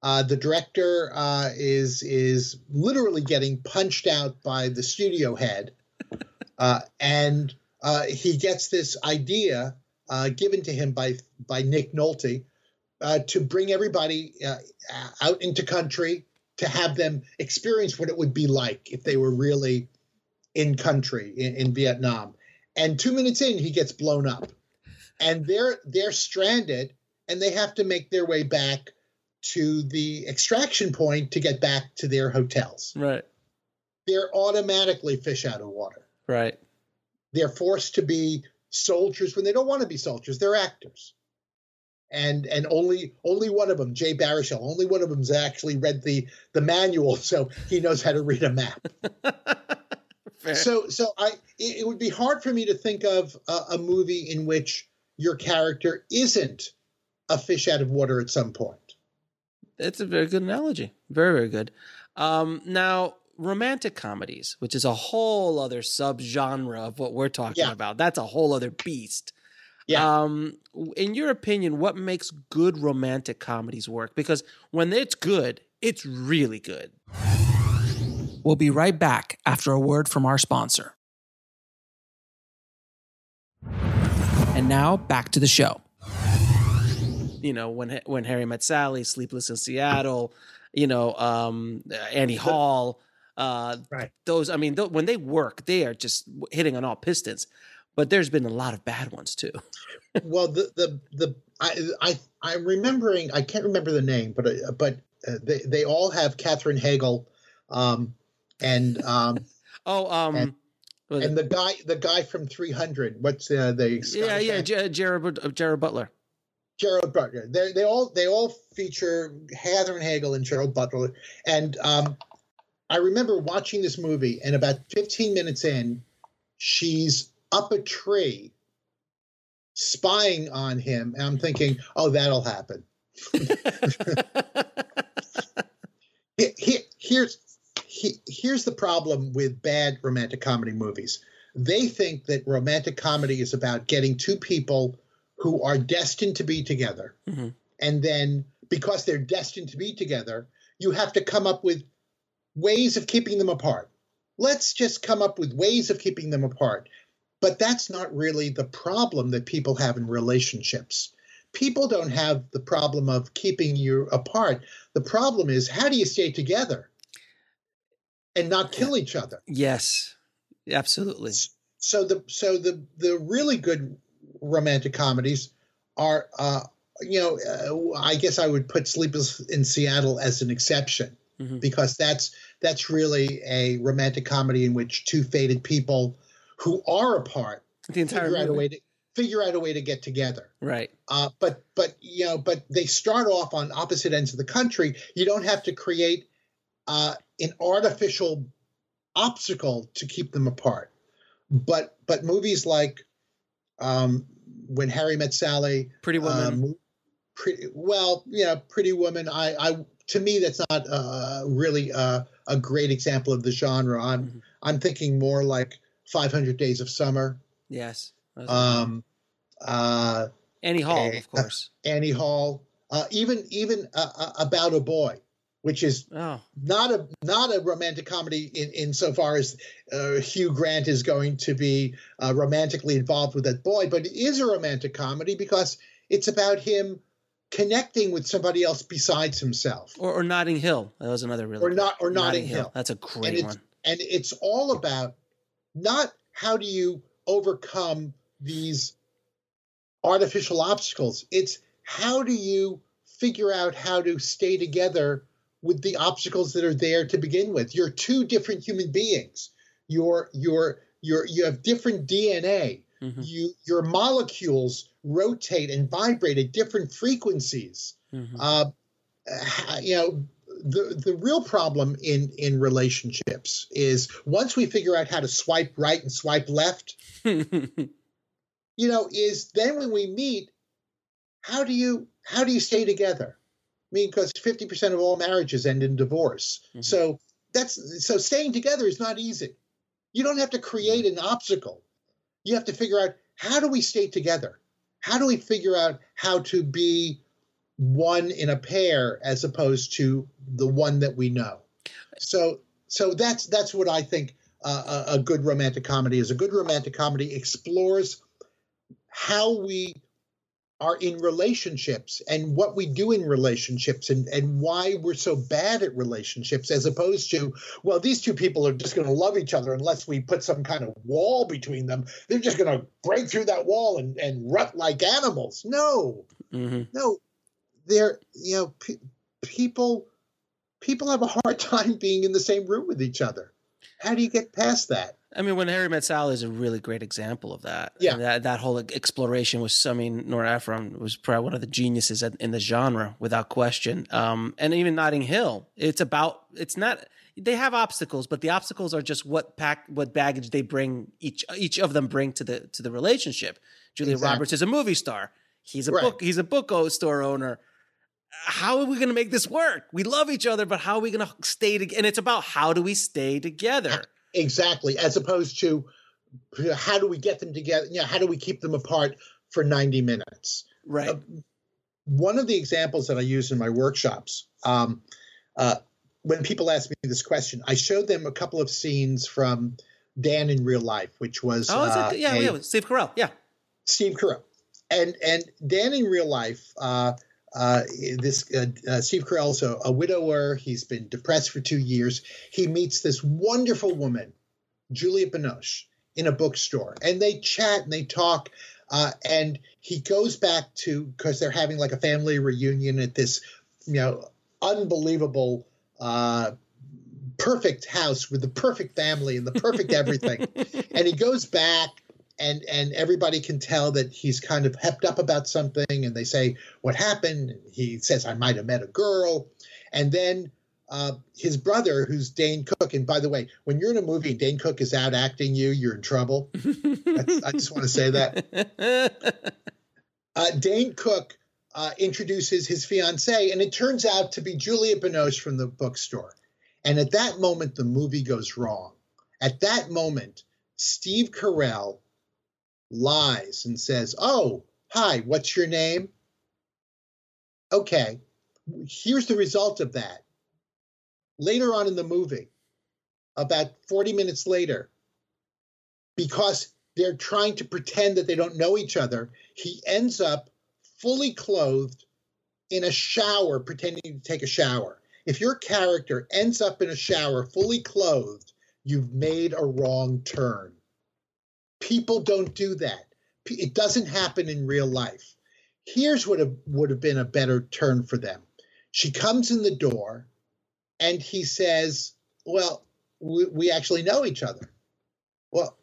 Uh, the director uh, is is literally getting punched out by the studio head, uh, and uh, he gets this idea uh, given to him by by Nick Nolte uh, to bring everybody uh, out into country to have them experience what it would be like if they were really in country in, in Vietnam. And two minutes in, he gets blown up, and they're they're stranded, and they have to make their way back to the extraction point to get back to their hotels. Right. They're automatically fish out of water. Right. They're forced to be soldiers when they don't want to be soldiers. They're actors. And and only only one of them, Jay Baruchel, only one of them's actually read the the manual, so he knows how to read a map. So so I it, it would be hard for me to think of a, a movie in which your character isn't a fish out of water at some point. It's a very good analogy. Very, very good. Um, now, romantic comedies, which is a whole other subgenre of what we're talking Yeah. about. That's a whole other beast. Yeah. Um, in your opinion, what makes good romantic comedies work? Because when it's good, It's really good. We'll be right back after a word from our sponsor. And now back to the show. You know, when when Harry met Sally, Sleepless in Seattle, you know, um, Annie Hall, uh, Right. those. I mean, th- when they work, they are just hitting on all pistons. But there's been a lot of bad ones too. well, the the the I I I'm remembering. I can't remember the name, but uh, but uh, they they all have Katherine Heigl, um, and um, Oh, um, And- and the guy the guy from 300. What's uh, the yeah, Scottish yeah, actor? J- Jared uh, Jared Butler. Gerald Butler. They they all they all feature Katherine Heigl and Gerald Butler. And um, I remember watching this movie, and about 15 minutes in, she's up a tree, spying on him, and I'm thinking, oh, that'll happen. He- he- here's he, here's the problem with bad romantic comedy movies. They think that romantic comedy is about getting two people who are destined to be together, Mhm. and then because they're destined to be together, you have to come up with ways of keeping them apart. Let's just come up with ways of keeping them apart. But that's not really the problem that people have in relationships. People don't have the problem of keeping you apart. The problem is how do you stay together and not kill each other? yes, absolutely. So the so the the really good romantic comedies are uh you know uh, I guess I would put Sleepless in Seattle as an exception Mhm. because that's that's really a romantic comedy in which two fated people who are apart The entire figure out a way to figure out a way to get together. right. Uh, but but you know, but they start off on opposite ends of the country. You don't have to create uh, an artificial obstacle to keep them apart. But but movies like um, When Harry Met Sally, Pretty Woman. um, pretty well, yeah, Pretty Woman. I, I to me that's not uh, really uh, a great example of the genre. I'm Mhm. I'm thinking more like 500 Days of Summer. yes. Um, uh, Annie Hall, okay. of course. Annie Hall, uh, even even uh, uh, about a boy, which is Oh, not a not a romantic comedy in insofar as uh, Hugh Grant is going to be uh, romantically involved with that boy, but it is a romantic comedy because it's about him connecting with somebody else besides himself, or, or Notting Hill. That was another really or not or Notting Hill. That's a and great it's one. and it's all about not how do you overcome these artificial obstacles it's how do you figure out how to stay together with the obstacles that are there to begin with. You're two different human beings. You're you're you're you have different dna Mhm, you your molecules rotate and vibrate at different frequencies. Mhm. uh, you know the the real problem in in relationships is once we figure out how to swipe right and swipe left you know is then when we meet how do you how do you stay together i mean because 50% of all marriages end in divorce. Mhm. so that's so staying together is not easy. You don't have to create an obstacle. You have to figure out how do we stay together? How do we figure out how to be one in a pair as opposed to the one that we know? So so that's that's what i think uh, a, a good romantic comedy is. A good romantic comedy explores how we are in relationships and what we do in relationships and, and why we're so bad at relationships as opposed to well these two people are just going to love each other unless we put some kind of wall between them. They're just going to break through that wall and, and rut like animals. No. Mhm. no. They're you know pe- people people have a hard time being in the same room with each other how do you get past that I mean, when Harry Met Sally is a really great example of that. Yeah. And that that whole exploration was. I mean, Nora Ephron was probably one of the geniuses in the genre, without question. Um, and even Notting Hill, it's about. It's not. They have obstacles, but the obstacles are just what pack, what baggage they bring. Each each of them bring to the to the relationship. Julia Exactly. Roberts is a movie star. He's a Right. book. He's a book o- store owner. How are we going to make this work? We love each other, but how are we going to stay together? And it's about how do we stay together? exactly as opposed to how do we get them together Yeah. how do we keep them apart for 90 minutes Right. Uh, one of the examples that i use in my workshops um, uh, when people ask me this question, I showed them a couple of scenes from Dan in Real Life, which was Oh, uh? Yeah, a- yeah, Steve Carell. Yeah. Steve Carell, and and Dan in real life. Uh, uh, this uh, uh, Steve Carell's a, a widower. He's been depressed for two years. He meets this wonderful woman, Julia Binoche, in a bookstore, and they chat and they talk. Uh, and he goes back to because they're having like a family reunion at this, you know, unbelievable, uh, perfect house with the perfect family and the perfect everything. and he goes back and and everybody can tell that he's kind of hepped up about something and they say what happened? He says i might have met a girl. And then uh, his brother who's dane cook and by the way when you're in a movie dane cook is out acting you you're in trouble. I just want to say that. Uh, dane cook uh, introduces his fiancee and it turns out to be julia binoche from the bookstore. And at that moment the movie goes wrong. At that moment steve carell lies and says, Oh, hi, what's your name? Okay, here's the result of that. Later on in the movie, about 40 minutes later, because they're trying to pretend that they don't know each other, he ends up fully clothed in a shower, pretending to take a shower. If your character ends up in a shower fully clothed, you've made a wrong turn. People don't do that. It doesn't happen in real life. Here's what would have been a better turn for them. She comes in the door and he says, Well, we, we actually know each other. Well,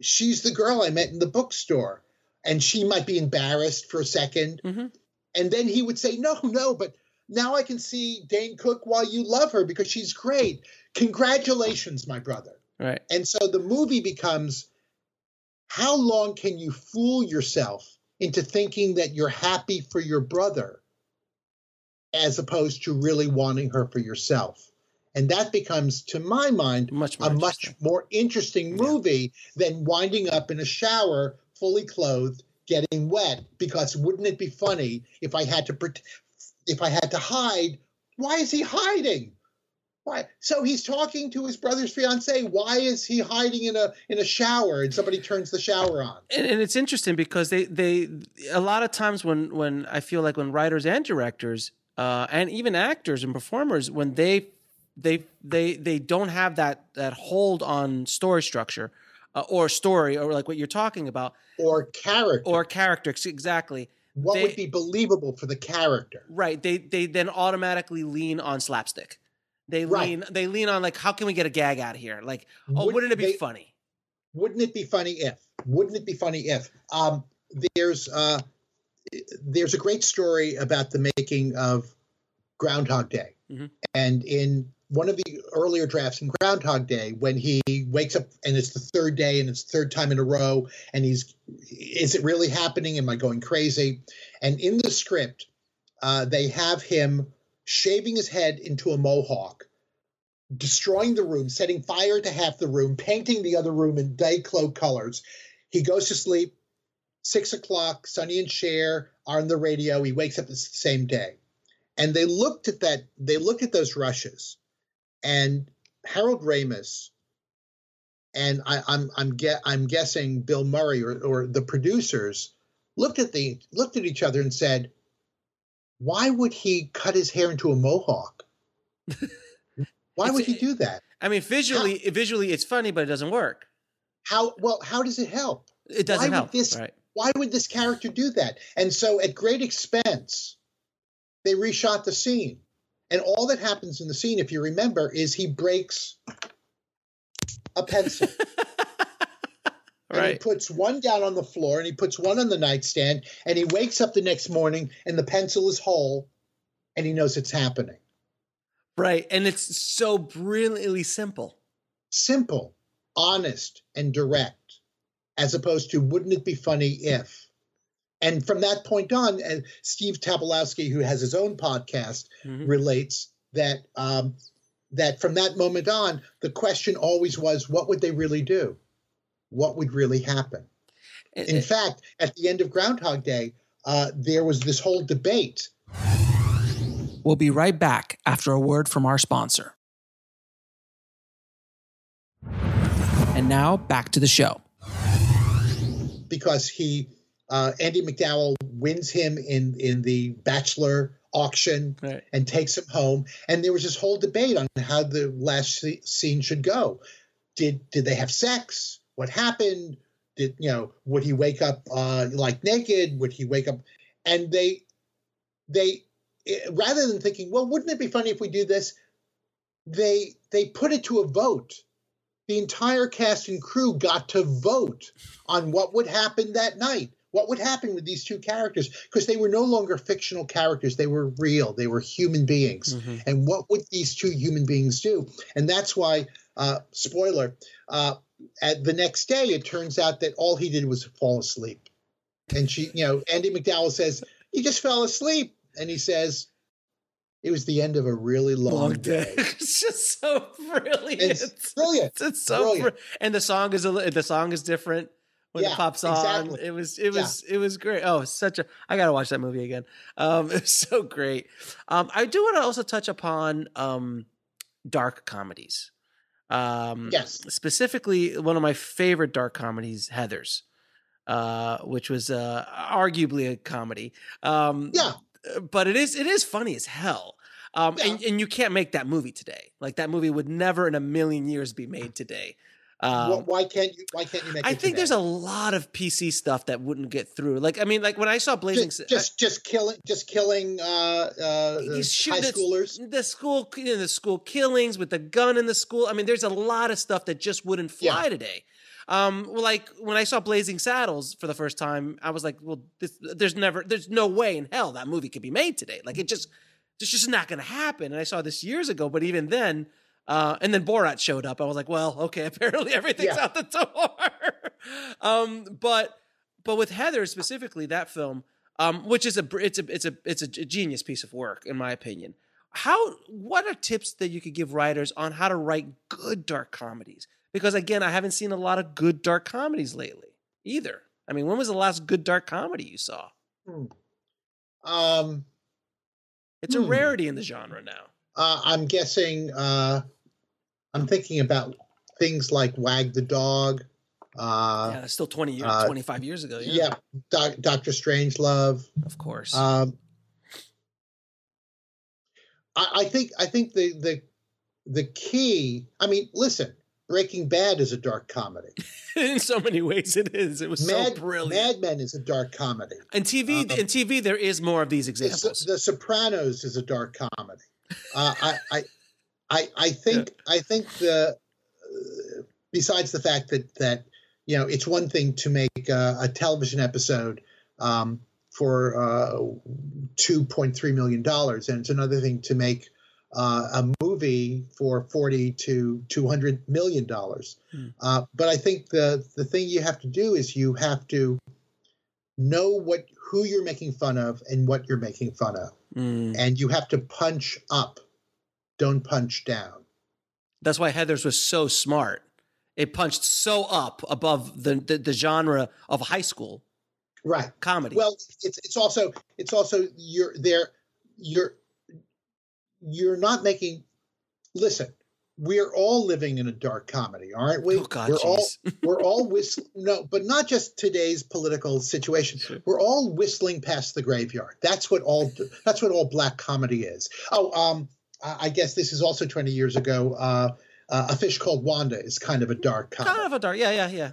she's the girl I met in the bookstore. And she might be embarrassed for a 2nd Mhm. And then he would say, No, no, but now I can see Dane Cook while you love her because she's great. Congratulations, my brother. Right. And so the movie becomes how long can you fool yourself into thinking that you're happy for your brother as opposed to really wanting her for yourself? And that becomes, to my mind, Much a much more interesting movie than winding up in a shower fully clothed getting wet because wouldn't it be funny if I had to if I had to hide why is he hiding why? So he's talking to his brother's fiance why is he hiding in a in a shower and somebody turns the shower on? And, and it's interesting because they they a lot of times when when I feel like when writers and directors uh, and even actors and performers when they they they they don't have that that hold on story structure uh, or story or like what you're talking about. Or character. Or character exactly. What they- would be believable for the character? Right. They they then automatically lean on slapstick they Right. lean they lean on like how can we get a gag out of here? Like oh Would wouldn't it be they- funny? wouldn't it be funny if wouldn't it be funny if um there's uh there's a great story about the making of groundhog day. Mhm. and in one of the earlier drafts in groundhog day when he wakes up and it's the third day and it's the third time in a row and he's is it really happening? Am i going crazy? And in the script uh, they have him shaving his head into a mohawk destroying the room, setting fire to half the room, painting the other room in Day-Glo colors. He goes to sleep. Six o'clock, Sonny and Cher are on the radio. He wakes up the same day. And they looked at that, they looked at those rushes. And Harold Ramis and I, I'm I'm get I'm guessing Bill Murray or, or the producers looked at the looked at each other and said, Why would he cut his hair into a mohawk? Why would he do that? I mean visually visually it's funny but it doesn't work How well? How does it help? it doesn't Why would help this- right Why would this character do that? And so, at great expense, they reshot the scene. And all that happens in the scene, if you remember, is he breaks a pencil. And he puts one down on the floor and he puts one on the nightstand. And he wakes up the next morning and the pencil is whole and he knows it's happening. right and it's so brilliantly simple Simple, honest, and direct, as opposed to wouldn't it be funny if? And from that point on, and Steve Tobolowsky, who has his own podcast, Mhm. relates that um, that from that moment on, the question always was, what would they really do? What would really happen? And- In and- fact, at the end of Groundhog Day, uh, there was this whole debate We'll be right back after a word from our sponsor. And now back to the show. Because he, uh, Andie MacDowell wins him in in the Bachelor auction Right. and takes him home. And there was this whole debate on how the last scene should go. Did did they have sex? What happened? Did you know? Would he wake up uh, like naked? Would he wake up? And they they eh, rather than thinking, well, wouldn't it be funny if we do this? They they put it to a vote. The entire cast and crew got to vote on what would happen that night. What would happen with these two characters? Because they were no longer fictional characters. They were real. They were human beings. Mhm. And what would these two human beings do? And that's why, uh, spoiler, uh, at the next day, it turns out that all he did was fall asleep. And she, you know, Andie MacDowell says, he just fell asleep. And he says, it was the end of a really long, day. it's just so brilliant. It's brilliant. It's so Brilliant. br- and the song is a the song is different when it pops on. exactly. It was it was it was great. Oh, such a I gotta watch that movie again. Um, it was so great. Um, I do want to also touch upon um, dark comedies. Um, Yes. specifically one of my favorite dark comedies, Heather's, uh, which was uh, arguably a comedy. Um, Yeah. but it is it is funny as hell. Um, and, and you can't make that movie today. Like that movie would never in a million years be made today. Um, Wh- why can't you? Why can't you make? I think today? there's a lot of PC stuff that wouldn't get through. Like I mean, like when I saw Blazing, just, just just killing just killing uh, uh, shoot- high the- schoolers. the school, you know, the school killings with the gun in the school. I mean, there's a lot of stuff that just wouldn't fly Yeah. today. Um, well, like when I saw Blazing Saddles for the first time, I was like, well, this, there's never, there's no way in hell that movie could be made today. Like it just, it's just not going to happen. And I saw this years ago, but even then, uh, and then Borat showed up. I was like, well, okay, apparently everything's Yeah. out the door. um, but but with Heather specifically, that film, um, which is a it's a it's a it's a genius piece of work in my opinion. How what are tips that you could give writers on how to write good dark comedies? Because again, I haven't seen a lot of good dark comedies lately either. I mean, when was the last good dark comedy you saw? Um, It's a Hmm. rarity in the genre now. uh, I'm guessing. Uh, I'm thinking about things like Wag the Dog. Uh, yeah, still 20 years, uh, 25 years ago. Yeah, yeah, Doc, Doctor Strangelove. of course. Um, I, I think I think the the the key. I mean, listen, Breaking Bad is a dark comedy. in so many ways it is. It was Mad, so brilliant. Mad Men is a dark comedy. and TV, Um, in TV, there is more of these The, examples. the Sopranos is a dark comedy. Uh, I, I, I, I think I think the uh, besides the fact that that you know it's one thing to make a, a television episode um, for uh, two point three million dollars, and it's another thing to make uh, a movie for forty to two hundred million dollars. Hmm. Uh, but I think the the thing you have to do is you have to know what who you're making fun of and what you're making fun of Mm. and you have to punch up don't punch down. That's why Heather's was so smart. It punched so up above the, the, the genre of high school. Right. Comedy. well it's it's also it's also you're there you're you're not making listen we're all living in a dark comedy aren't we oh God, we're all we're all whistling no but not just today's political situation. Sure. we're all whistling past the graveyard. That's what all that's what all black comedy is. Oh um i I guess this is also 20 years ago uh, uh a fish called wanda is kind of a dark comedy kind of a dark. Yeah, yeah, yeah.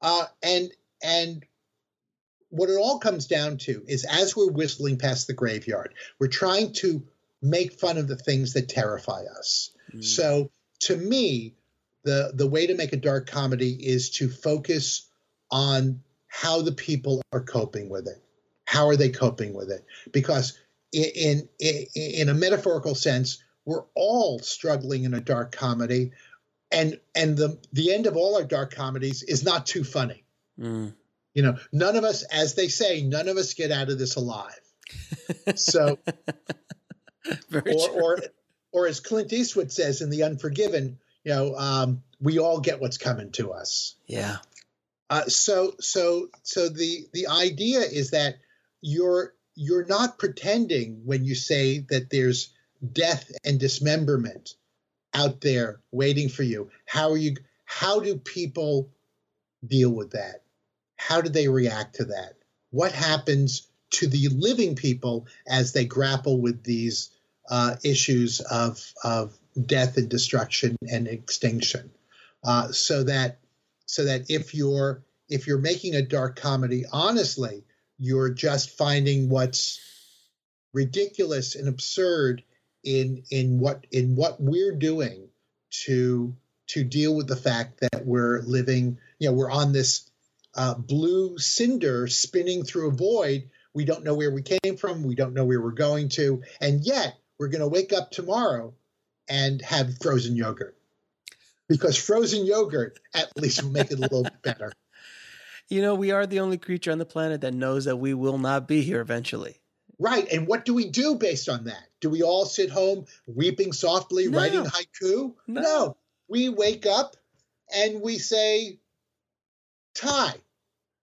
uh, and and what it all comes down to is as we're whistling past the graveyard, we're trying to make fun of the things that terrify us. Mm. So to me, the the way to make a dark comedy is to focus on how the people are coping with it. How are they coping with it? Because in in, in a metaphorical sense, we're all struggling in a dark comedy, and and the the end of all our dark comedies is not too funny. Mm. You know, none of us, as they say, none of us get out of this alive. So, or, true. or, or as Clint Eastwood says in The Unforgiven, you know, um, we all get what's coming to us. yeah. Uh, so, so, so the the idea is that you're you're not pretending when you say that there's death and dismemberment out there waiting for you. How are you how do people deal with that? How do they react to that? What happens to the living people as they grapple with these uh, issues of, of death and destruction and extinction? Uh, so that so that if you're if you're making a dark comedy, honestly, you're just finding what's ridiculous and absurd in in what in what we're doing to to deal with the fact that we're living, you know, we're on this uh, blue cinder spinning through a void. We don't know where we came from. We don't know where we're going to, and yet we're going to wake up tomorrow and have frozen yogurt because frozen yogurt at least will make it a little bit better. You know, we are the only creature on the planet that knows that we will not be here eventually. Right. And what do we do based on that? Do we all sit home weeping softly, No. writing haiku? No. We wake up and we say, Thai,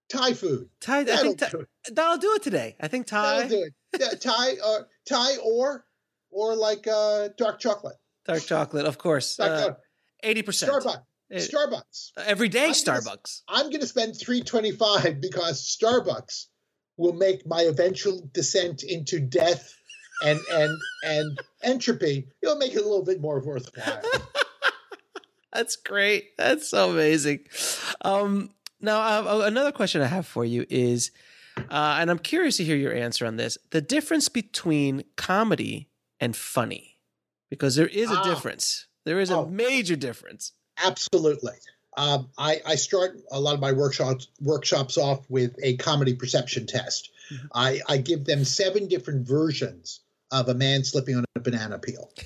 Thai food. Ty, I That'll think Ty, do it. that'll do it today. I think Thai. That'll do it. Yeah, Thai, or Thai, or or like uh, dark chocolate. dark chocolate, of course. Dark Uh. Eighty percent. Starbucks. Starbucks. Every day, I'm gonna- Starbucks. I'm going to spend 325 because Starbucks will make my eventual descent into death and and and entropy. It'll make it a little bit more worthwhile. That's great. That's so amazing. Um, now, uh, another question I have for you is, uh, and I'm curious to hear your answer on this: the difference between comedy and funny, because there is a Ah. difference. There is a Oh. major difference. Absolutely. Um, I, I start a lot of my workshops workshops off with a comedy perception test. Mhm. I, I give them seven different versions of a man slipping on a banana peel.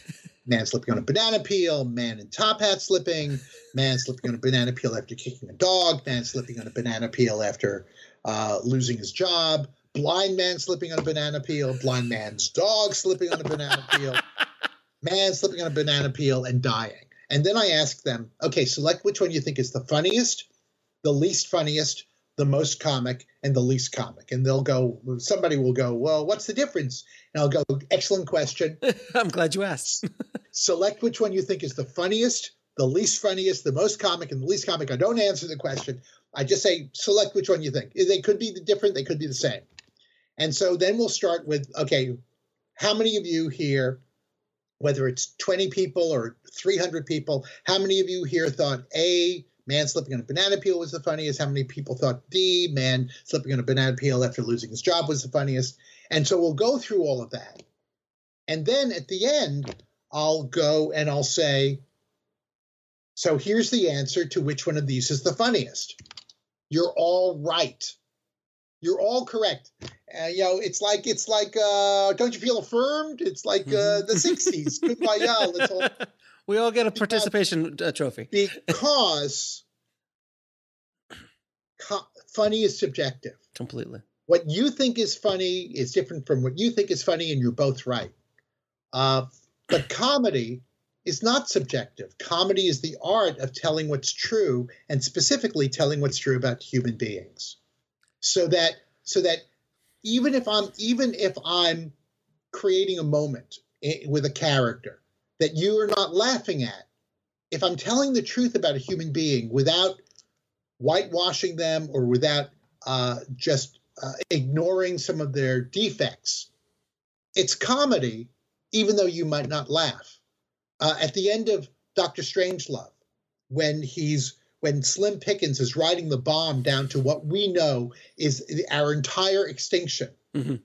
Man slipping on a banana peel, man in top hat slipping, man slipping on a banana peel after kicking a dog, man slipping on a banana peel after uh, losing his job, blind man slipping on a banana peel, blind man's dog slipping on a banana peel, man slipping on a banana peel and dying. And then I ask them, okay, select which one you think is the funniest, the least funniest, the most comic, and the least comic. And they'll go, somebody will go, well, what's the difference? And I'll go, excellent question. I'm glad you asked. select which one you think is the funniest, the least funniest, the most comic, and the least comic. I don't answer the question. I just say, select which one you think. They could be different, they could be the same. And so then we'll start with, okay, how many of you here, whether it's 20 people or 300 people, how many of you here thought A, man slipping on a banana peel was the funniest? How many people thought D, man slipping on a banana peel after losing his job was the funniest? And so we'll go through all of that. And then at the end, I'll go and I'll say, so here's the answer to which one of these is the funniest. You're all right. You're all correct. Uh, you know, it's like it's like uh, don't you feel affirmed? It's like uh, the '60s. Kumbaya. Let's all we all get a participation uh, trophy. because co- funny is subjective. Completely. What you think is funny is different from what you think is funny, and you're both right. Uh, but comedy is not subjective. Comedy is the art of telling what's true, and specifically telling what's true about human beings. So that so that even if I'm even if I'm creating a moment with a character that you are not laughing at, if I'm telling the truth about a human being without whitewashing them or without uh, just uh, ignoring some of their defects, it's comedy, even though you might not laugh. Uh, at the end of Doctor Strangelove, when he's when Slim Pickens is riding the bomb down to what we know is our entire extinction. Mhm.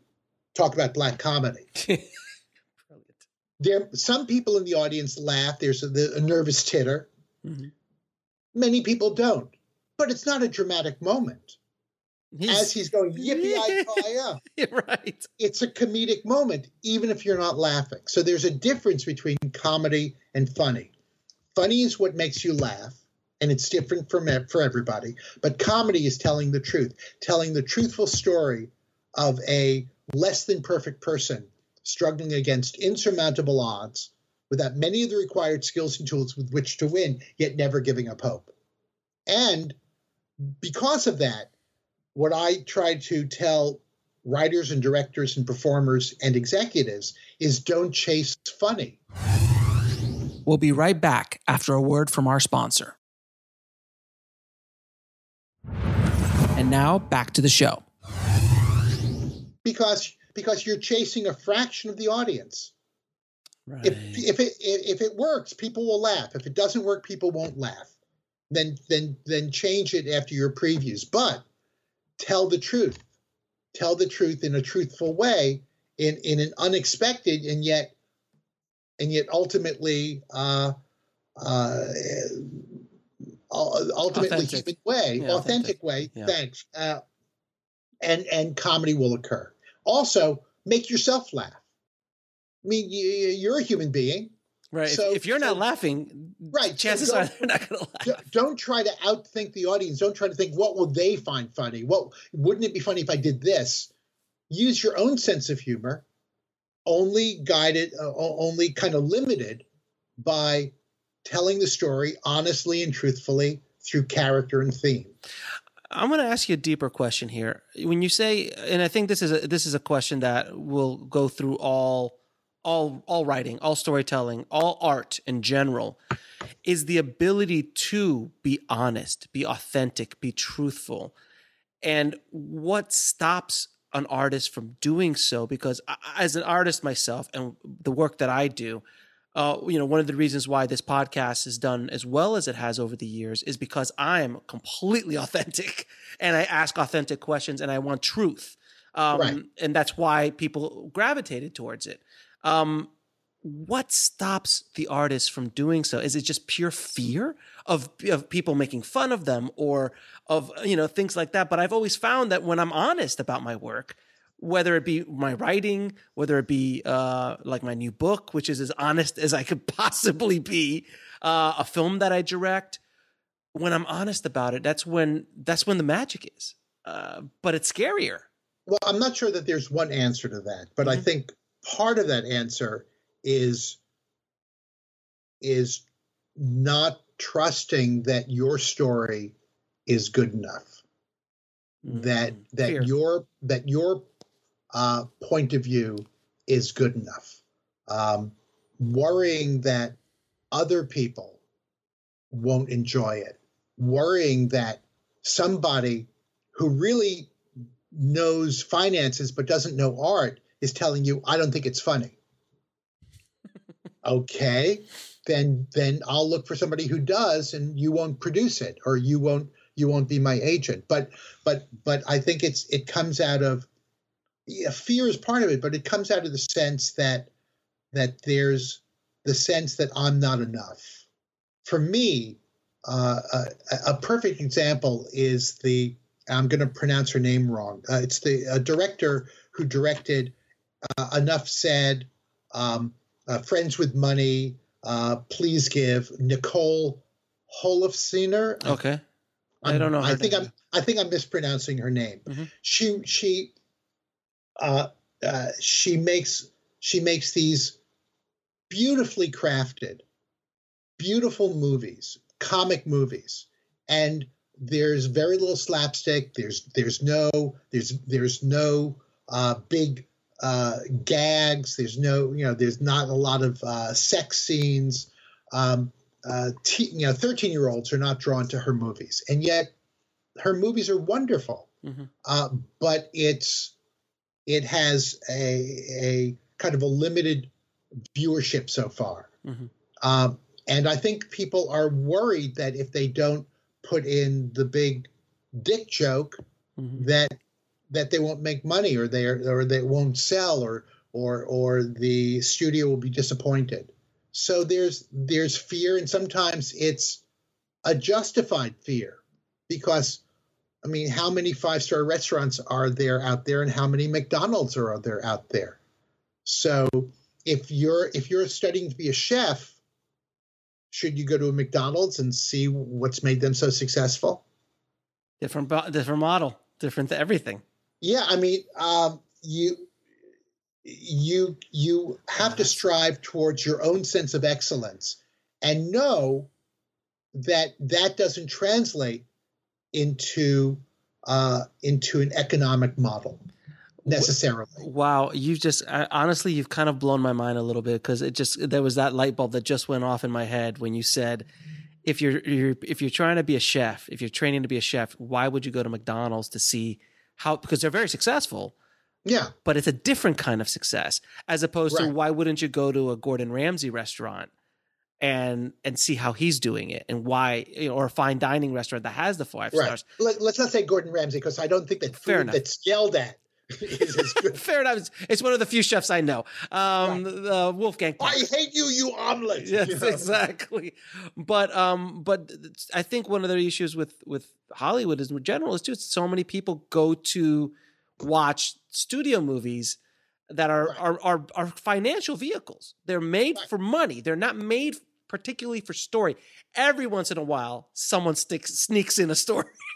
Talk about black comedy. Brilliant. There, some people in the audience laugh. There's a, a nervous titter. Mhm. Many people don't, but it's not a dramatic moment. As he's going yippee ki You're right. it's a comedic moment, even if you're not laughing. So there's a difference between comedy and funny. Funny is what makes you laugh, and it's different ev- for everybody. But comedy is telling the truth, telling the truthful story of a less than perfect person struggling against insurmountable odds without many of the required skills and tools with which to win, yet never giving up hope. And because of that, what I try to tell writers and directors and performers and executives is don't chase funny. We'll be right back after a word from our sponsor. And now back to the show. Because because you're chasing a fraction of the audience. Right. If if it if it works, people will laugh. If it doesn't work, people won't laugh. Then then then change it after your previews. But tell the truth. Tell the truth in a truthful way, in in an unexpected and yet and yet ultimately uh, uh, ultimately Authentic. human way, Yeah, authentic, authentic. way. Yeah. Thanks. Uh, and and comedy will occur. Also, make yourself laugh. I mean, you, you're a human being, Right. So- if, you're not so- laughing, Right, chances don't- are they're not going to laugh. Don't try to outthink the audience. Don't try to think what will they find funny. What wouldn't it be funny if I did this? Use your own sense of humor, only guided, uh, only kind of limited by telling the story honestly and truthfully through character and theme. I'm going to ask you a deeper question here. When you say, and I think this is a, this is a question that will go through all all all writing, all storytelling, all art in general, is the ability to be honest, be authentic, be truthful, and what stops an artist from doing so? Because as an artist myself, and the work that I do, uh, you know, one of the reasons why this podcast is done as well as it has over the years is because I'm completely authentic and I ask authentic questions and I want truth. Um, Right. And that's why people gravitated towards it. Um, what stops the artist from doing so? Is it just pure fear of, of people making fun of them or of, you know, things like that? But I've always found that when I'm honest about my work, whether it be my writing, whether it be uh, like my new book, which is as honest as I could possibly be, uh, a film that I direct. When I'm honest about it, that's when that's when the magic is. Uh, but it's scarier. Well, I'm not sure that there's one answer to that, but I Mhm. think part of that answer is is not trusting that your story is good enough. That Mm, that fear. your that your uh, point of view is good enough. Um, worrying that other people won't enjoy it, worrying that somebody who really knows finances but doesn't know art is telling you, I don't think it's funny. okay, then then I'll look for somebody who does and you won't produce it or you won't you won't be my agent. But but but I think it's it comes out of yeah, fear is part of it, but it comes out of the sense that that there's the sense that I'm not enough. For me, uh, a, a perfect example is the I'm going to pronounce her name wrong. Uh, it's the director who directed uh, Enough Said, um, uh, Friends with Money, uh, Please Give, Nicole Holofcener. Okay. I I'm- don't know. I think name. I'm. I think I'm mispronouncing her name. Mhm. She she uh, uh, she makes she makes these beautifully crafted, beautiful movies, comic movies, and there's very little slapstick. There's there's no there's there's no uh, big uh, gags. There's no you know there's not a lot of uh, sex scenes. Um, uh, te- you know, 13 year olds are not drawn to her movies, and yet her movies are wonderful. Mhm. Uh, but it's it has a a kind of a limited viewership so far, Mhm. um, and I think people are worried that if they don't put in the big dick joke, Mhm. that that they won't make money or they or they won't sell or or or the studio will be disappointed. So there's there's fear and sometimes it's a justified fear because I mean how many five-star restaurants are there out there and how many McDonald's are there out there? So if you're if you're studying to be a chef, should you go to a McDonald's and see what's made them so successful? different, different model, different th- everything. Yeah, I mean, um, you you you have to strive towards your own sense of excellence and know that that doesn't translate into uh, into an economic model. necessarily. Wow, you've just I, honestly you've kind of blown my mind a little bit because it just there was that light bulb that just went off in my head when you said if you're, you're if you're trying to be a chef, if you're training to be a chef, why would you go to McDonald's to see how because they're very successful. Yeah. But it's a different kind of success as opposed right. to why wouldn't you go to a Gordon Ramsay restaurant and and see how he's doing it and why you know, or a fine dining restaurant that has the five right. stars. Let, us not say Gordon Ramsay because I don't think that Fair food enough. that's yelled at Fair enough. It's, it's, one of the few chefs I know. Um, right. the Wolfgang. I hate you, you omelet. Yes, you know? exactly. But um, but I think one of the issues with with Hollywood is in general is too. So many people go to watch studio movies that are right. are, are are financial vehicles. They're made right. for money. They're not made particularly for story. Every once in a while, someone sticks sneaks in a story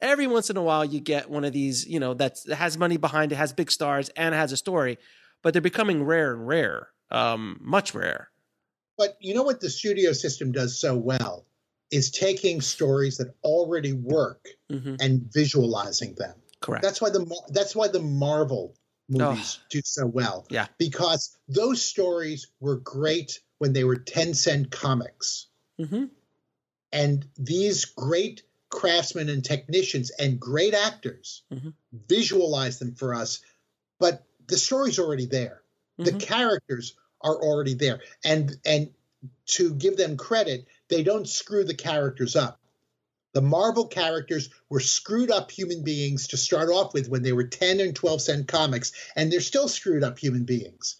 every once in a while you get one of these, you know, that has money behind it, has big stars, and has a story, but they're becoming rare and rare, um, much rare. But you know what the studio system does so well is taking stories that already work mm-hmm. and visualizing them. Correct. That's why the that's why the Marvel movies oh. do so well. Yeah. Because those stories were great when they were 10 cent comics. Mm-hmm. And these great craftsmen and technicians and great actors mm-hmm. visualize them for us but the story's already there mm-hmm. the characters are already there and and to give them credit they don't screw the characters up the marvel characters were screwed up human beings to start off with when they were 10 and 12 cent comics and they're still screwed up human beings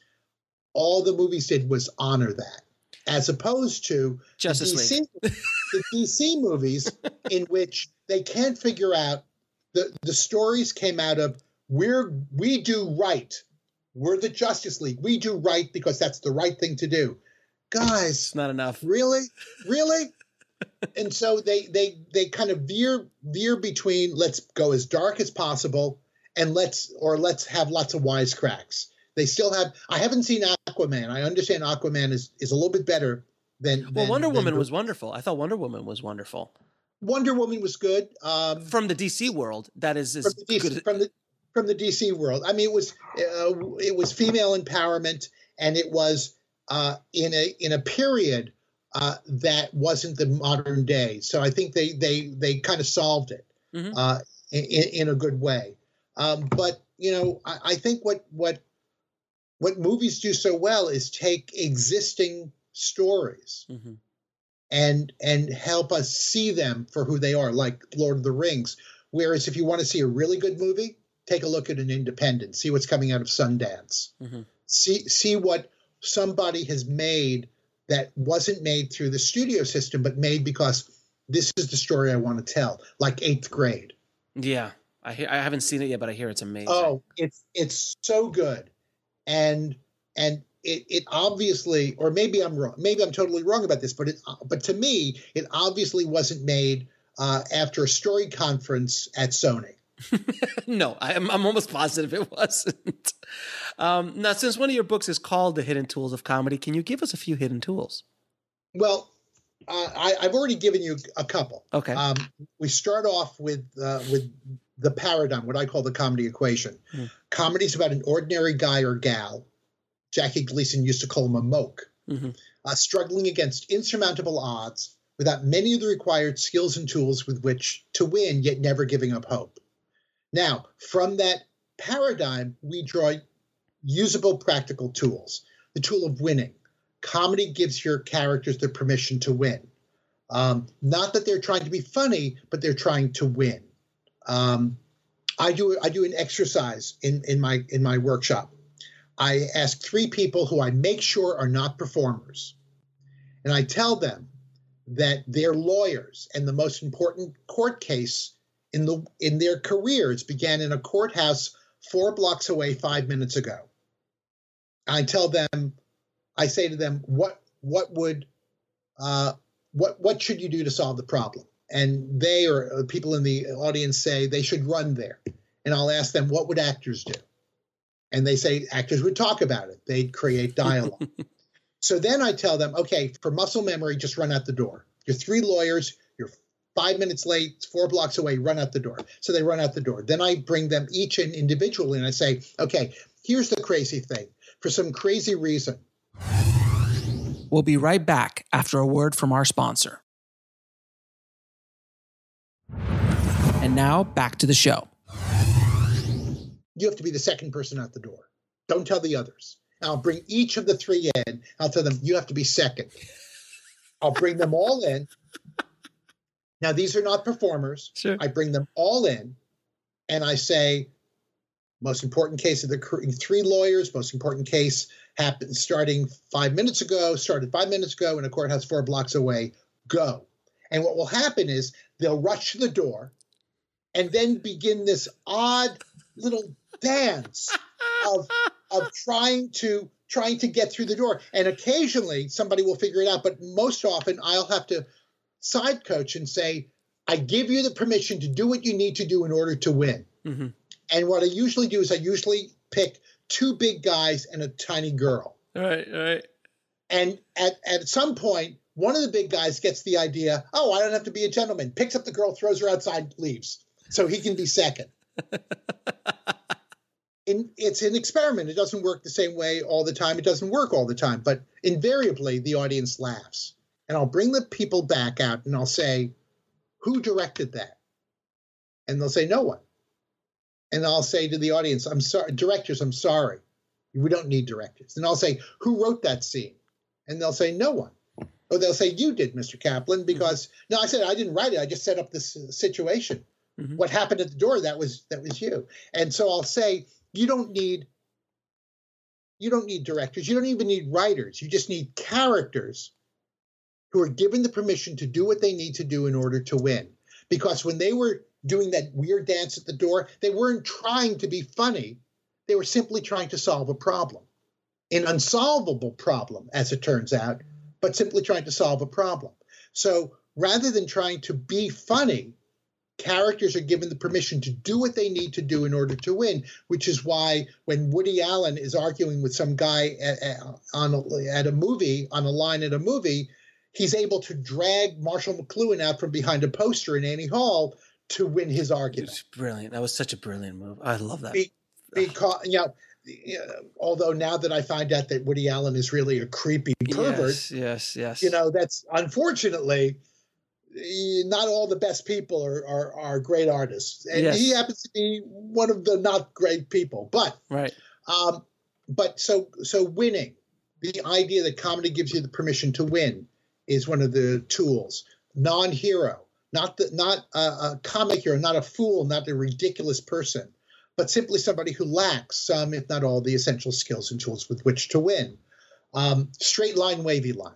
all the movies did was honor that as opposed to Justice the DC, League. the DC movies in which they can't figure out the the stories came out of we're we do right. We're the Justice League. We do right because that's the right thing to do. Guys, it's not enough. Really? Really? and so they they they kind of veer veer between let's go as dark as possible and let's or let's have lots of wisecracks. They still have. I haven't seen Aquaman. I understand Aquaman is is a little bit better than. Well, than, Wonder than Woman was wonderful. I thought Wonder Woman was wonderful. Wonder Woman was good. Um, from the DC world, that is, is from the DC, good. from the from the DC world. I mean, it was uh, it was female empowerment, and it was uh, in a in a period uh, that wasn't the modern day. So I think they they they kind of solved it mm-hmm. uh, in, in a good way. Um, but you know, I, I think what what what movies do so well is take existing stories mm-hmm. and and help us see them for who they are, like Lord of the Rings. Whereas if you want to see a really good movie, take a look at an independent, see what's coming out of Sundance, mm-hmm. see see what somebody has made that wasn't made through the studio system, but made because this is the story I want to tell, like Eighth Grade. Yeah, I hear, I haven't seen it yet, but I hear it's amazing. Oh, it's it's so good and and it, it obviously or maybe i'm wrong maybe i'm totally wrong about this but it but to me it obviously wasn't made uh, after a story conference at sony. No I'm, I'm almost positive it wasn't. Um, now since one of your books is called the hidden tools of comedy can you give us a few hidden tools? Well uh, I, have already given you a couple. Okay. Um, we start off with uh, with the paradigm, what I call the comedy equation. Mm. Comedy is about an ordinary guy or gal. Jackie Gleason used to call him a moke, mm-hmm. uh, struggling against insurmountable odds without many of the required skills and tools with which to win, yet never giving up hope. Now, from that paradigm, we draw usable practical tools. The tool of winning. Comedy gives your characters the permission to win. Um, not that they're trying to be funny, but they're trying to win. Um, I do I do an exercise in in my in my workshop. I ask three people who I make sure are not performers, and I tell them that they're lawyers, and the most important court case in the in their careers began in a courthouse four blocks away five minutes ago. I tell them, I say to them, what what would uh, what what should you do to solve the problem? And they or people in the audience say they should run there. And I'll ask them, what would actors do? And they say actors would talk about it, they'd create dialogue. so then I tell them, okay, for muscle memory, just run out the door. You're three lawyers, you're five minutes late, four blocks away, run out the door. So they run out the door. Then I bring them each in individually and I say, okay, here's the crazy thing. For some crazy reason, We'll be right back after a word from our sponsor. Now back to the show. you have to be the second person out the door. Don't tell the others. I'll bring each of the three in. I'll tell them, you have to be second. I'll bring them all in. Now, these are not performers. Sure. I bring them all in and I say, most important case of the three lawyers, most important case happened starting five minutes ago, started five minutes ago in a courthouse four blocks away. Go. And what will happen is they'll rush to the door and then begin this odd little dance of of trying to trying to get through the door. And occasionally somebody will figure it out, but most often I'll have to side coach and say, I give you the permission to do what you need to do in order to win. Mhm. And what I usually do is I usually pick two big guys and a tiny girl. All right, all right. And at, at some point, one of the big guys gets the idea, oh, I don't have to be a gentleman, picks up the girl, throws her outside, leaves. So he can be second. In, it's an experiment. It doesn't work the same way all the time. It doesn't work all the time, but invariably the audience laughs. And I'll bring the people back out and I'll say, Who directed that? And they'll say, No one. And I'll say to the audience, I'm sorry, directors, I'm sorry. We don't need directors. And I'll say, Who wrote that scene? And they'll say, No one. Or they'll say, You did, Mr. Kaplan, because no, I said I didn't write it. I just set up this situation. Mhm. What happened at the door, that was that was you. And so I'll say, you don't need you don't need directors, you don't even need writers. You just need characters who are given the permission to do what they need to do in order to win. Because when they were doing that weird dance at the door, they weren't trying to be funny. They were simply trying to solve a problem. An unsolvable problem, as it turns out, but simply trying to solve a problem. So rather than trying to be funny, characters are given the permission to do what they need to do in order to win, which is why when Woody Allen is arguing with some guy at, at, on a, at a movie, on a line at a movie, he's able to drag Marshall McLuhan out from behind a poster in Annie Hall to win his argument. It's brilliant. That was such a brilliant move. I love that. Be- because you know, although now that I find out that Woody Allen is really a creepy pervert, Yes, yes, yes. you know, that's unfortunately not all the best people are are, are great artists, and Yes. he happens to be one of the not great people. But right. um, but so so winning, the idea that comedy gives you the permission to win is one of the tools. Non-hero, not the not a, a comic hero, not a fool, not a ridiculous person, but simply somebody who lacks some, if not all, the essential skills and tools with which to win. Um, straight line, wavy line.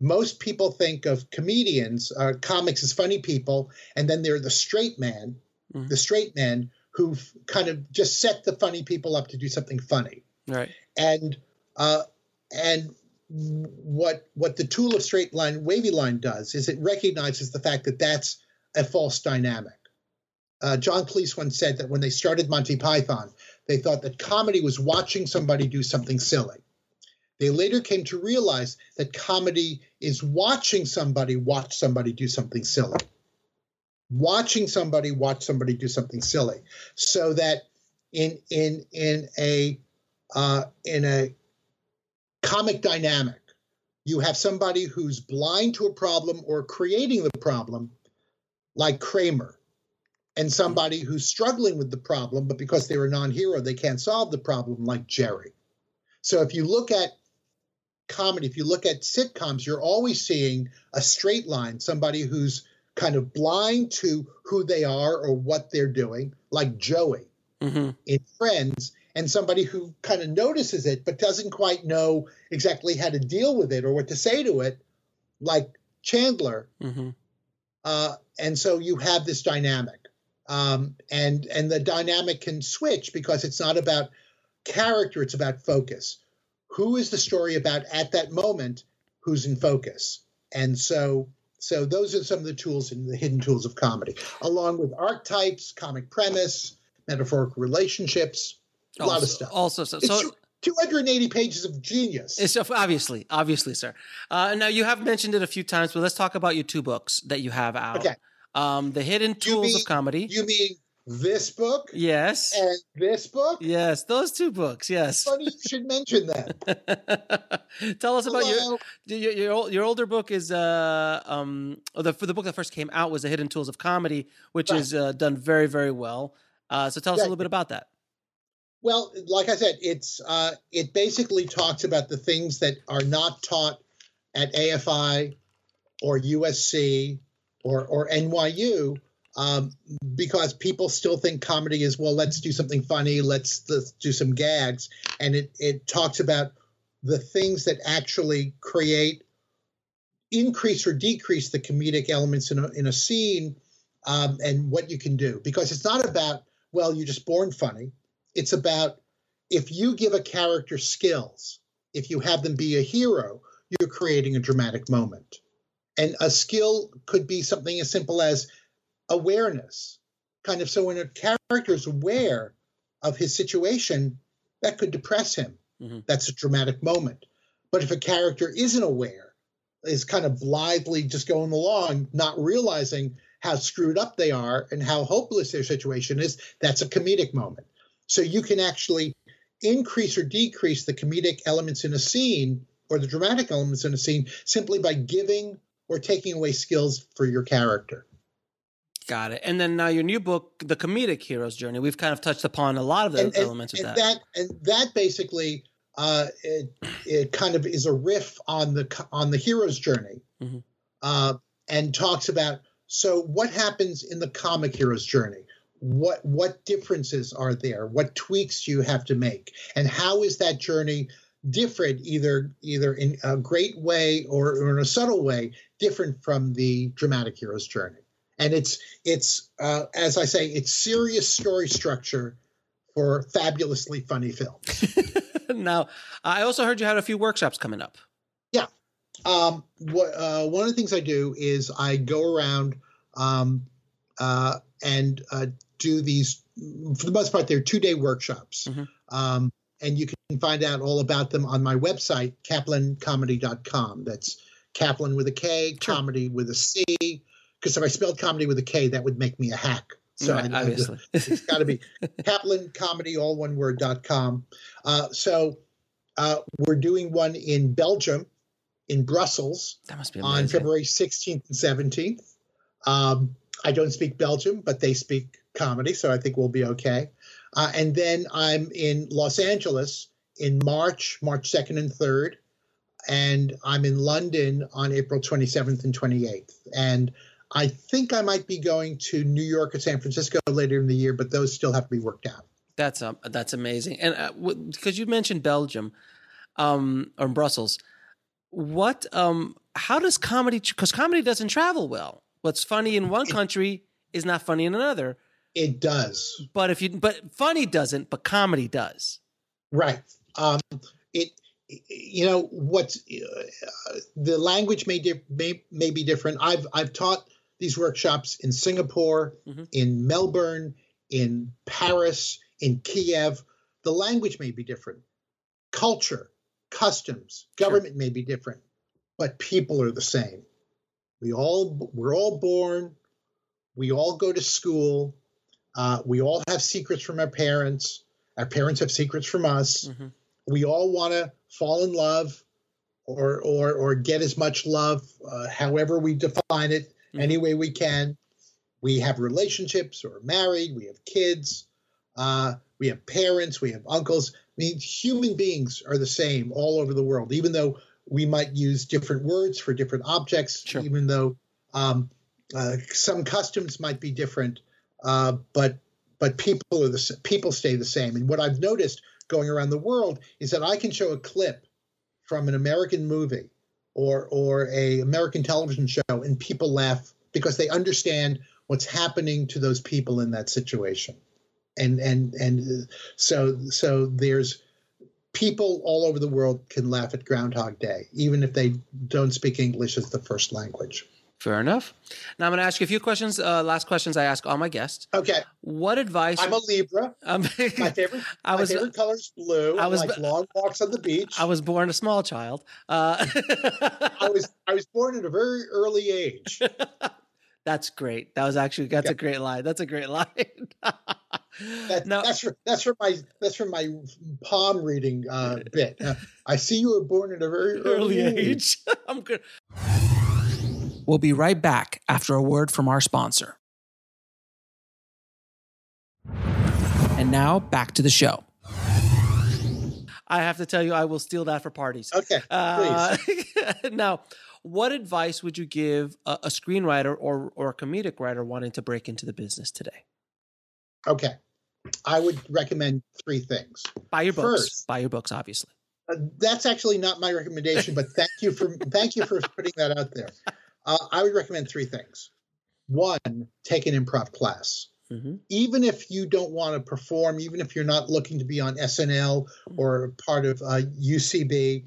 Most people think of comedians, uh, comics as funny people, and then they're the straight man, Mhm. the straight men who kind of just set the funny people up to do something funny Right. and uh, and what what the tool of straight line wavy line does is it recognizes the fact that that's a false dynamic. Uh, John Cleese once said that when they started Monty Python, they thought that comedy was watching somebody do something silly. They later came to realize that comedy is watching somebody watch somebody do something silly. Watching somebody watch somebody do something silly, so that in in in a uh, in a comic dynamic, you have somebody who's blind to a problem or creating the problem, like Kramer, and somebody who's struggling with the problem, but because they're a non hero, they can't solve the problem, like Jerry. So if you look at comedy, if you look at sitcoms, you're always seeing a straight line, somebody who's kind of blind to who they are or what they're doing, like Joey hmm in Friends, and somebody who kind of notices it but doesn't quite know exactly how to deal with it or what to say to it, like Chandler. hmm Uh, and so you have this dynamic, um, and and the dynamic can switch because it's not about character; it's about focus. Who is the story about at that moment? Who's in focus? And so. So those are some of the tools and the hidden tools of comedy, along with archetypes, comic premise, metaphorical relationships, a lot of stuff. Also, so, so 280 pages of genius. It's obviously, obviously, sir. Uh, now you have mentioned it a few times, but let's talk about your two books that you have out. Okay. Um, the Hidden Tools mean- of Comedy. you mean this book yes. and this book? Yes, those two books. Yes. Funny you should mention that. Tell us about your, your your your older book is uh um oh, the for the book that first came out was the Hidden Tools of Comedy, which Right. is uh, done very very well. Uh, so tell us a little bit about that. Well, like I said, it's uh, it basically talks about the things that are not taught at AFI or USC or or NYU um, because people still think comedy is well, let's do something funny, let's let's do some gags, and it it talks about the things that actually create increase or decrease the comedic elements in a, in a scene um, and what you can do. Because it's not about well you're just born funny. It's about if you give a character skills, if you have them be a hero, you're creating a dramatic moment. And a skill could be something as simple as awareness. Kind of so when a character is aware of his situation, that could depress him. Mhm. That's a dramatic moment. But if a character isn't aware, is kind of blithely just going along, not realizing how screwed up they are and how hopeless their situation is, that's a comedic moment. So you can actually increase or decrease the comedic elements in a scene or the dramatic elements in a scene simply by giving or taking away skills for your character. Got it. And then now your new book, The Comedic Hero's Journey. We've kind of touched upon a lot of the and, and- elements of and that. that and that basically uh, it, it kind of is a riff on the on the hero's journey Mhm. uh, and talks about so what happens in the comic hero's journey what what differences are there what tweaks do you have to make and how is that journey different either either in a great way or, or in a subtle way different from the dramatic hero's journey and it's it's uh, as i say it's serious story structure for fabulously funny films now, I also heard you had a few workshops coming up. Yeah, um, what, uh, one of the things I do is I go around um, uh, and uh, do these. For the most part, they're two day workshops, Mhm. um, and you can find out all about them on my website, kaplancomedy.com. That's Kaplan with a K, Sure. comedy with a C. Because if I spelled comedy with a K, that would make me a hack. So Right, I- I- it's got to be Kaplan Comedy, all one word, dot com. Uh, so uh, we're doing one in Belgium, in Brussels, that must be on. February 16th and 17th. Um, I don't speak Belgium, but they speak comedy, so I think we'll be okay. Uh, and then I'm in Los Angeles in March, March 2nd and 3rd. And I'm in London on April 27th and 28th. And I think I might be going to New York or San Francisco later in the year, but those still have to be worked out. That's um, that's amazing. And uh, because you mentioned Belgium, um, or Brussels, what um, how does comedy? Because comedy doesn't travel well. What's funny in one country is not funny in another. It does. But if you, but funny doesn't, but comedy does. Right. Um, it, you know, what's uh, the language may, di- may may be different. I've I've taught these workshops in Singapore, Mhm. in Melbourne, in Paris, in Kiev. The language may be different. Culture, customs, government may be different, but people are the same. We all we're all born. We all go to school. Uh, we all have secrets from our parents. Our parents have secrets from us. Mhm. We all want to fall in love, or or or get as much love, uh, however we define it, Mhm. any way we can. We have relationships, or married. We have kids. Uh, we have parents. We have uncles. I mean, human beings are the same all over the world, even though we might use different words for different objects. Sure. Even though um, uh, some customs might be different, uh, but but people are the people stay the same. And what I've noticed going around the world is that I can show a clip from an American movie or or a American television show, and people laugh because they understand what's happening to those people in that situation. And and and uh, so so there's people all over the world can laugh at Groundhog Day, even if they don't speak English as the first language. Fair enough. Now I'm going to ask you a few questions. Uh, last questions I ask all my guests. Okay. What advice? I'm a Libra. Um, my favorite. I was, my favorite color is blue. I was like long walks on the beach. I was born a small child. Uh, I was I was born at a very early age. That's great. That was actually that's yeah. a great line. That's a great line. that, no. that's for, that's from my that's from my palm reading uh, bit. Uh, I see you were born at a very early, early age. age. I'm good. We'll be right back after a word from our sponsor. And now back to the show. I have to tell you, I will steal that for parties. Okay, uh, now, what advice would you give a, a screenwriter or or a comedic writer wanting to break into the business today? Okay, I would recommend three things. Buy your books. First, buy your books, obviously. Uh, that's actually not my recommendation, but thank you for thank you for putting that out there. Uh, I would recommend three things. One, take an improv class. Mm-hmm. Even if you don't want to perform, even if you're not looking to be on SNL or part of uh, UCB,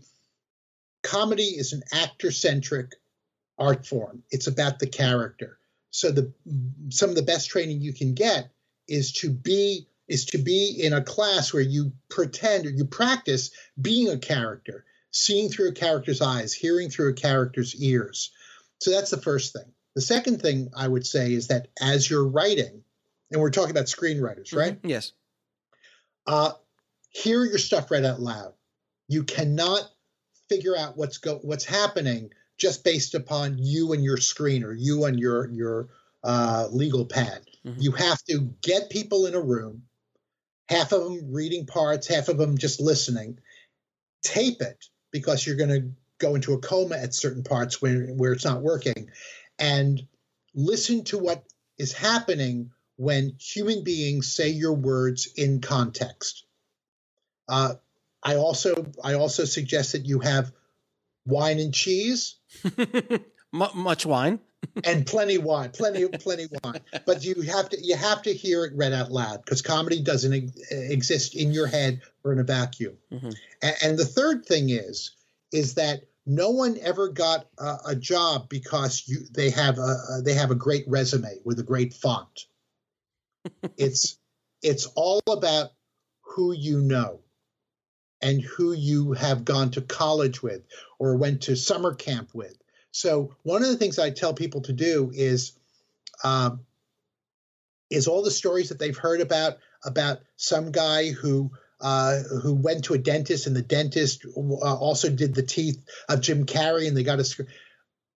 comedy is an actor centric art form. It's about the character. So the some of the best training you can get is to be is to be in a class where you pretend or you practice being a character, seeing through a character's eyes, hearing through a character's ears. So that's the first thing. The second thing I would say is that as you're writing, and we're talking about screenwriters, mm-hmm. right? Yes. Uh, hear your stuff read out loud. You cannot figure out what's go what's happening just based upon you and your screen or you and your your uh, legal pad. Mm-hmm. You have to get people in a room, half of them reading parts, half of them just listening. Tape it because you're going to go into a coma at certain parts where, where it's not working and listen to what is happening when human beings say your words in context. Uh, I also I also suggest that you have wine and cheese, much wine, and plenty wine, plenty plenty wine. But you have to you have to hear it read out loud because comedy doesn't exist in your head or in a vacuum. Mm-hmm. And, and the third thing is is that no one ever got a, a job because you they have a they have a great resume with a great font. it's it's all about who you know and who you have gone to college with or went to summer camp with. So one of the things I tell people to do is um, is all the stories that they've heard about about some guy who uh, who went to a dentist, and the dentist uh, also did the teeth of Jim Carrey, and they got a. Screw.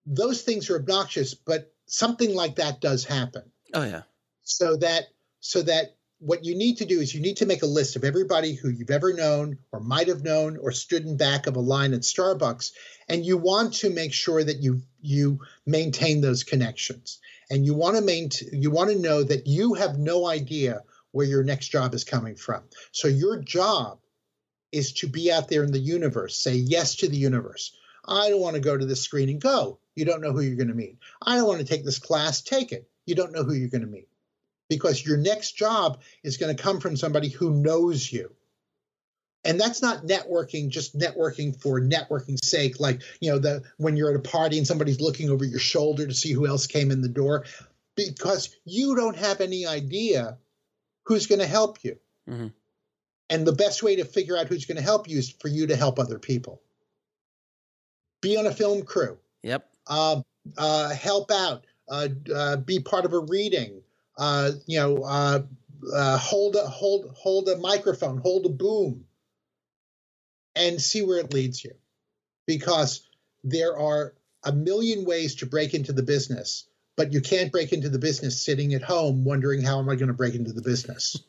Those things are obnoxious, but something like that does happen. Oh yeah. So that so that what you need to do is you need to make a list of everybody who you've ever known or might have known or stood in back of a line at Starbucks and you want to make sure that you you maintain those connections and you want to maintain you want to know that you have no idea where your next job is coming from. So your job is to be out there in the universe, say yes to the universe. I don't want to go to this screening. And go. You don't know who you're going to meet. I don't want to take this class. Take it. You don't know who you're going to meet. Because your next job is going to come from somebody who knows you. And that's not networking, just networking for networking's sake. Like, you know, the when you're at a party and somebody's looking over your shoulder to see who else came in the door. Because you don't have any idea who's going to help you. Mm-hmm. And the best way to figure out who's going to help you is for you to help other people. Be on a film crew. Yep. Uh, uh, help out. Uh, uh be part of a reading. Uh, you know, uh, hold a hold hold a microphone, hold a boom, and see where it leads you, because there are a million ways to break into the business but you can't break into the business sitting at home wondering how am I going to break into the business.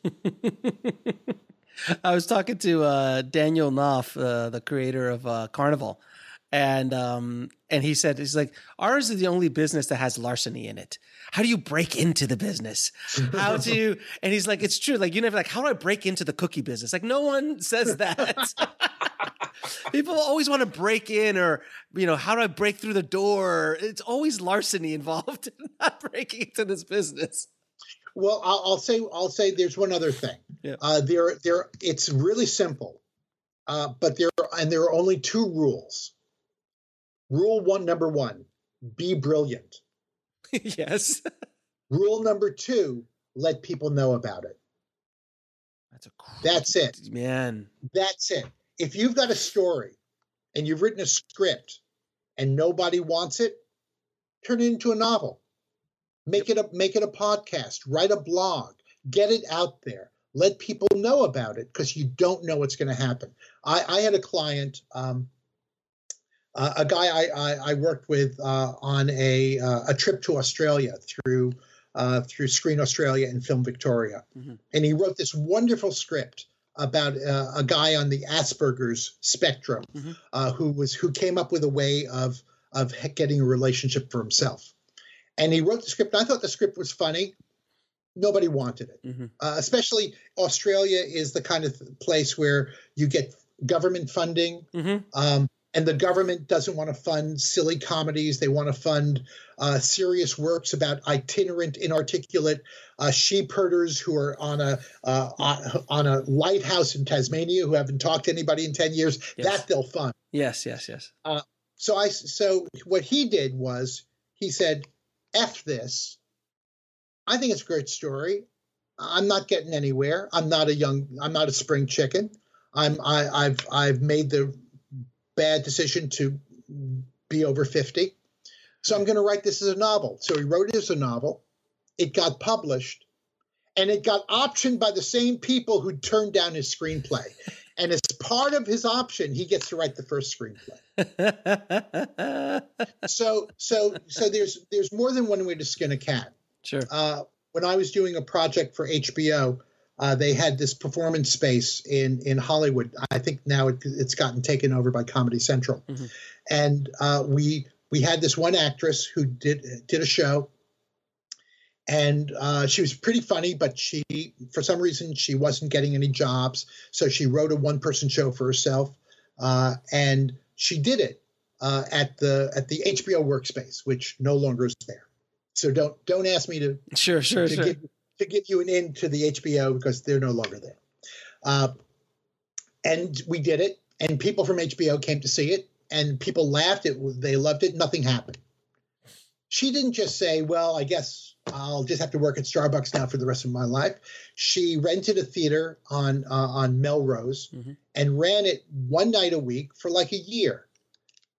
I was talking to uh, Daniel Knauf, uh, the creator of uh, Carnival, and um, and he said he's like ours is the only business that has larceny in it. How do you break into the business? How do you? And he's like, it's true. Like you never like how do I break into the cookie business? Like no one says that. People always want to break in, or you know, how do I break through the door? It's always larceny involved, in not breaking into this business. Well, I'll, I'll, say I'll say there's one other thing. Yeah. Uh, there, there. It's really simple, uh, but there and there are only two rules. Rule one, number one: be brilliant. yes. Rule number two: let people know about it. That's a. That's it. Man. That's it. If you've got a story and you've written a script and nobody wants it, turn it into a novel. Make it a make it a podcast, write a blog, get it out there. Let people know about it because you don't know what's going to happen. I, I, had a client, um, uh, a guy I, I, I worked with uh, on a uh, a trip to Australia through uh, through Screen Australia and Film Victoria, mm-hmm. and he wrote this wonderful script about uh, a guy on the Asperger's spectrum mm-hmm. uh, who was who came up with a way of of getting a relationship for himself. And he wrote the script. I thought the script was funny. Nobody wanted it, mm-hmm. uh, especially Australia is the kind of place where you get government funding. Mm-hmm. Um, and the government doesn't want to fund silly comedies. They want to fund uh, serious works about itinerant, inarticulate uh, sheep herders who are on a uh, on a lighthouse in Tasmania who haven't talked to anybody in ten years. Yes. That they'll fund. Yes, yes, yes. Uh, so I so what he did was he said, "F this." I think it's a great story. I'm not getting anywhere. I'm not a young. I'm not a spring chicken. I'm. I, I've. I've made the bad decision to be over 50. So I'm going to write this as a novel. So he wrote it as a novel. It got published and it got optioned by the same people who turned down his screenplay. And as part of his option, he gets to write the first screenplay. so, so, so there's there's more than one way to skin a cat. Sure. Uh, when I was doing a project for HBO, uh, they had this performance space in in Hollywood. I think now it, has gotten taken over by Comedy Central, mm-hmm. and uh, we we had this one actress who did did a show, and uh, she was pretty funny, but she for some reason she wasn't getting any jobs, so she wrote a one person show for herself, uh, and she did it uh, at the at the HBO workspace, which no longer is there. So don't don't ask me to sure sure to sure. Give, to give you an end to the HBO because they're no longer there. Uh, and we did it, and people from HBO came to see it, and people laughed. It they loved it. Nothing happened. She didn't just say, "Well, I guess I'll just have to work at Starbucks now for the rest of my life." She rented a theater on uh, on Melrose mm-hmm. and ran it one night a week for like a year.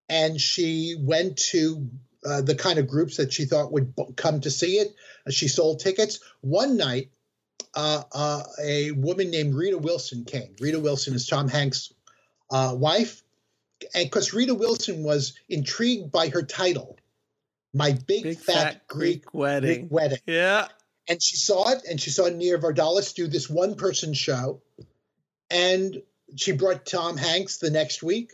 And she went to uh, the kind of groups that she thought would b- come to see it. Uh, she sold tickets. One night, uh, uh, a woman named Rita Wilson came. Rita Wilson is Tom Hanks' uh, wife. And because Rita Wilson was intrigued by her title, My Big, Big Fat, Fat Greek, Greek, Wedding. Greek Wedding. Yeah. And she saw it, and she saw Nia Vardalos do this one person show. And she brought Tom Hanks the next week,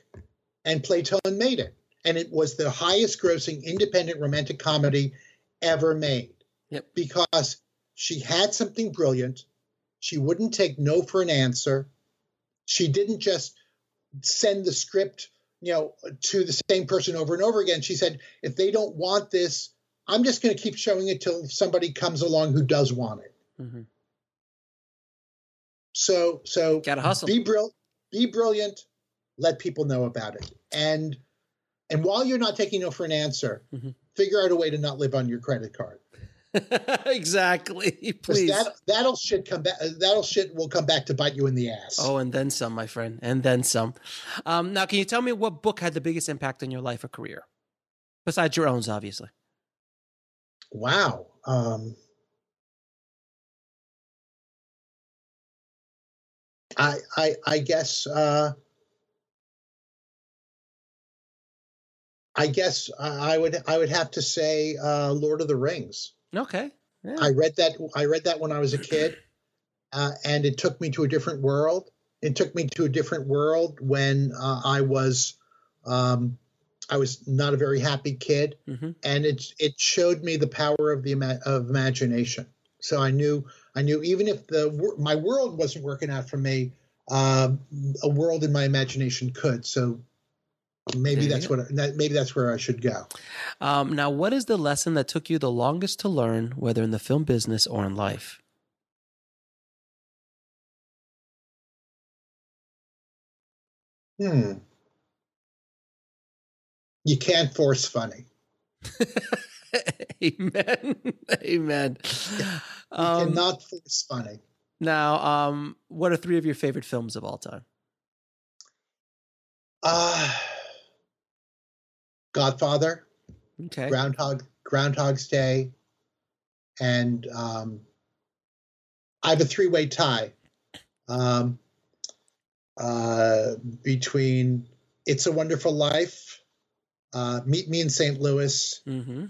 and Playtone made it and it was the highest grossing independent romantic comedy ever made. Yep. Because she had something brilliant. She wouldn't take no for an answer. She didn't just send the script, you know, to the same person over and over again. She said, if they don't want this, I'm just going to keep showing it till somebody comes along who does want it. Mm-hmm. So, so gotta hustle. Be brilliant. Be brilliant. Let people know about it. And and while you're not taking no for an answer, mm-hmm. figure out a way to not live on your credit card. exactly. Please. That, that'll shit come back. That'll shit will come back to bite you in the ass. Oh, and then some, my friend, and then some. Um, now, can you tell me what book had the biggest impact on your life or career, besides your own, obviously? Wow. Um, I, I, I guess uh, I guess I would I would have to say uh, Lord of the Rings. Okay. Yeah. I read that I read that when I was a kid, uh, and it took me to a different world. It took me to a different world when uh, I was um, I was not a very happy kid, mm-hmm. and it it showed me the power of the of imagination. So I knew I knew even if the my world wasn't working out for me, um, a world in my imagination could. So maybe that's what maybe that's where I should go. Um, now, what is the lesson that took you the longest to learn, whether in the film business or in life? Hmm. You can't force funny. Amen. Amen. You Um, cannot force funny. now, um, what are three of your favorite films of all time? Uh, Godfather, Okay. Groundhog, Groundhog's Day, and um, I have a three-way tie um, uh, between "It's a Wonderful Life," uh, "Meet Me in St. Louis," Mm-hmm.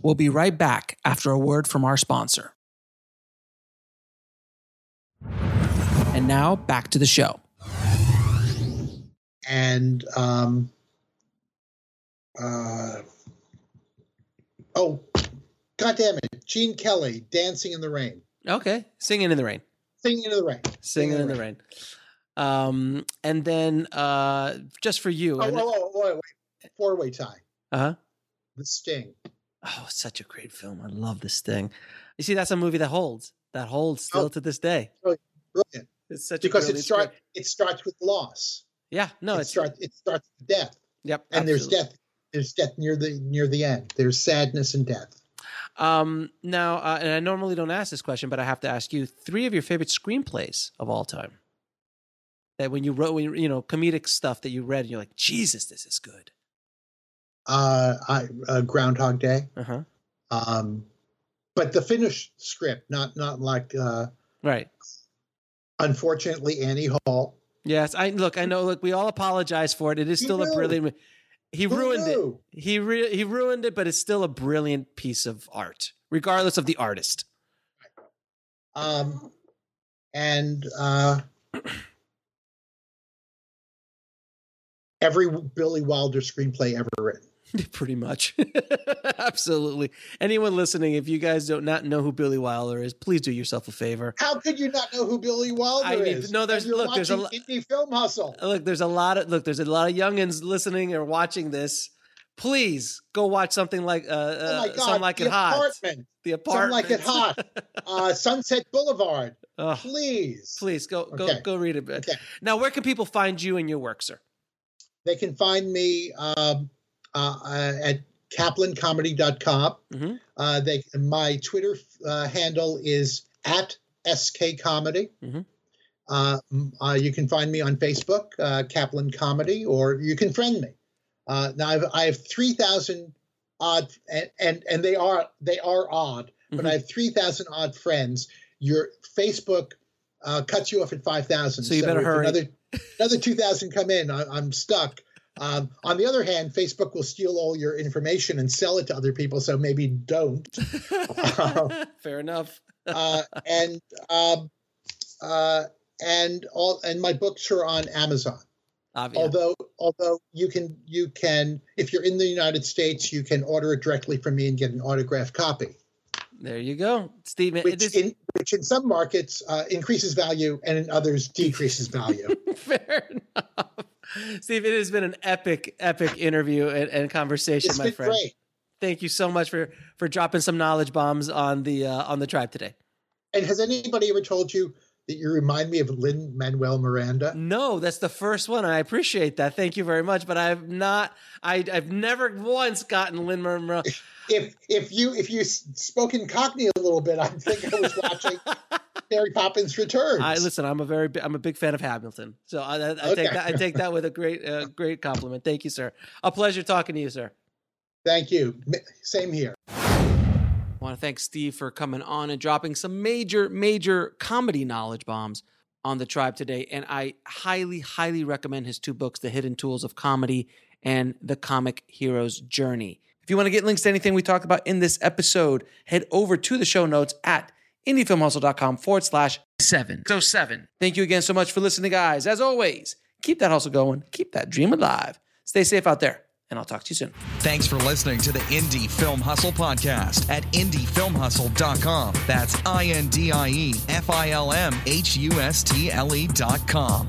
We'll be right back after a word from our sponsor. And now back to the show. and um, uh, oh, God damn it, Gene Kelly, "Dancing in the Rain," Okay. Singing in the rain. "Singing in the Rain." Singing in the rain. Um, and then uh, just for you. Oh, and- oh, oh, wait, wait. four-way tie, uh-huh. "The Sting." Oh, such a great film. I love this thing. You see, that's a movie that holds. That holds still Oh. to this day. Brilliant, It's such because it starts. It starts with loss. Yeah, no, it starts. It starts with death, yep. and there's absolutely. death. There's death near the near the end. There's sadness and death. Um, now, uh, and I normally don't ask this question, but I have to ask you three of your favorite screenplays of all time. That when you wrote, when you, you know, comedic stuff that you read, and you're like, Jesus, this is good. Uh, I, uh, Groundhog Day. Uh huh. Um, but the finished script, not not like uh, Right. unfortunately Annie Hall. Yes. I look. I know. Look, we all apologize for it. It is still a brilliant. He Who ruined knew? it. He re- he ruined it, but it's still a brilliant piece of art, regardless of the artist. Um, and uh, every Billy Wilder screenplay ever written. Pretty much. Absolutely. Anyone listening, if you guys don't not know who Billy Wilder is, please do yourself a favor. How could you not know who Billy Wilder I mean, is? no, there's- look, there's a watching lo- film hustle. Look, there's a lot of look, there's a lot of youngins listening or watching this. Please go watch something like uh, Oh uh God! some like the it hot. apartment, The some apartment. like it hot. Uh, Sunset Boulevard. Please, please go go Okay. go read it. Okay. Now, where can people find you and your work, sir? they can find me um, at kaplancomedy.com. Mhm. Uh, they my Twitter uh, handle is at sk comedy. Mhm. Uh, uh, you can find me on Facebook, uh, Kaplan Comedy, or you can friend me. Uh, now I've, I have three thousand odd, and, and and they are they are odd, but Mhm. I have three thousand odd friends. Your Facebook uh, cuts you off at five thousand. So you better hurry. Another another two thousand come in. I, I'm stuck. Um, on the other hand, Facebook will steal all your information and sell it to other people. So maybe don't. Fair enough. Uh, and um, uh, and all and my books are on Amazon. Obvious. Although although you can you can if you're in the United States you can order it directly from me and get an autographed copy, there you go, Steve. which is- in which in some markets uh, increases value and in others decreases value. Fair enough. Steve, it has been an epic, epic interview and, and conversation, it's my friend. great. Thank you so much for for dropping some knowledge bombs on the uh, on the tribe today. And has anybody ever told you that you remind me of Lin Manuel Miranda? No, that's the first one. I appreciate that. Thank you very much. But I've not, I, I've never once gotten Lin Manuel. If if you if you spoke in Cockney a little bit, I think I was watching Mary Poppins Returns. I listen. I'm a very, bi- I'm a big fan of Hamilton. So I, I, I take that, I take that with a great, uh, great compliment. Thank you, sir. A pleasure talking to you, sir. Thank you. Same here. I want to thank Steve for coming on and dropping some major, major comedy knowledge bombs on the tribe today. And I highly, highly recommend his two books, The Hidden Tools of Comedy and The Comic Hero's Journey. If you want to get links to anything we talked about in this episode, head over to the show notes at indiefilmhustle.com forward slash seven. So seven. Thank you again so much for listening, guys. As always, keep that hustle going, keep that dream alive. Stay safe out there, and I'll talk to you soon. Thanks for listening to the Indie Film Hustle podcast at indiefilmhustle.com. That's I N D I E F I L M H U S T L E.com.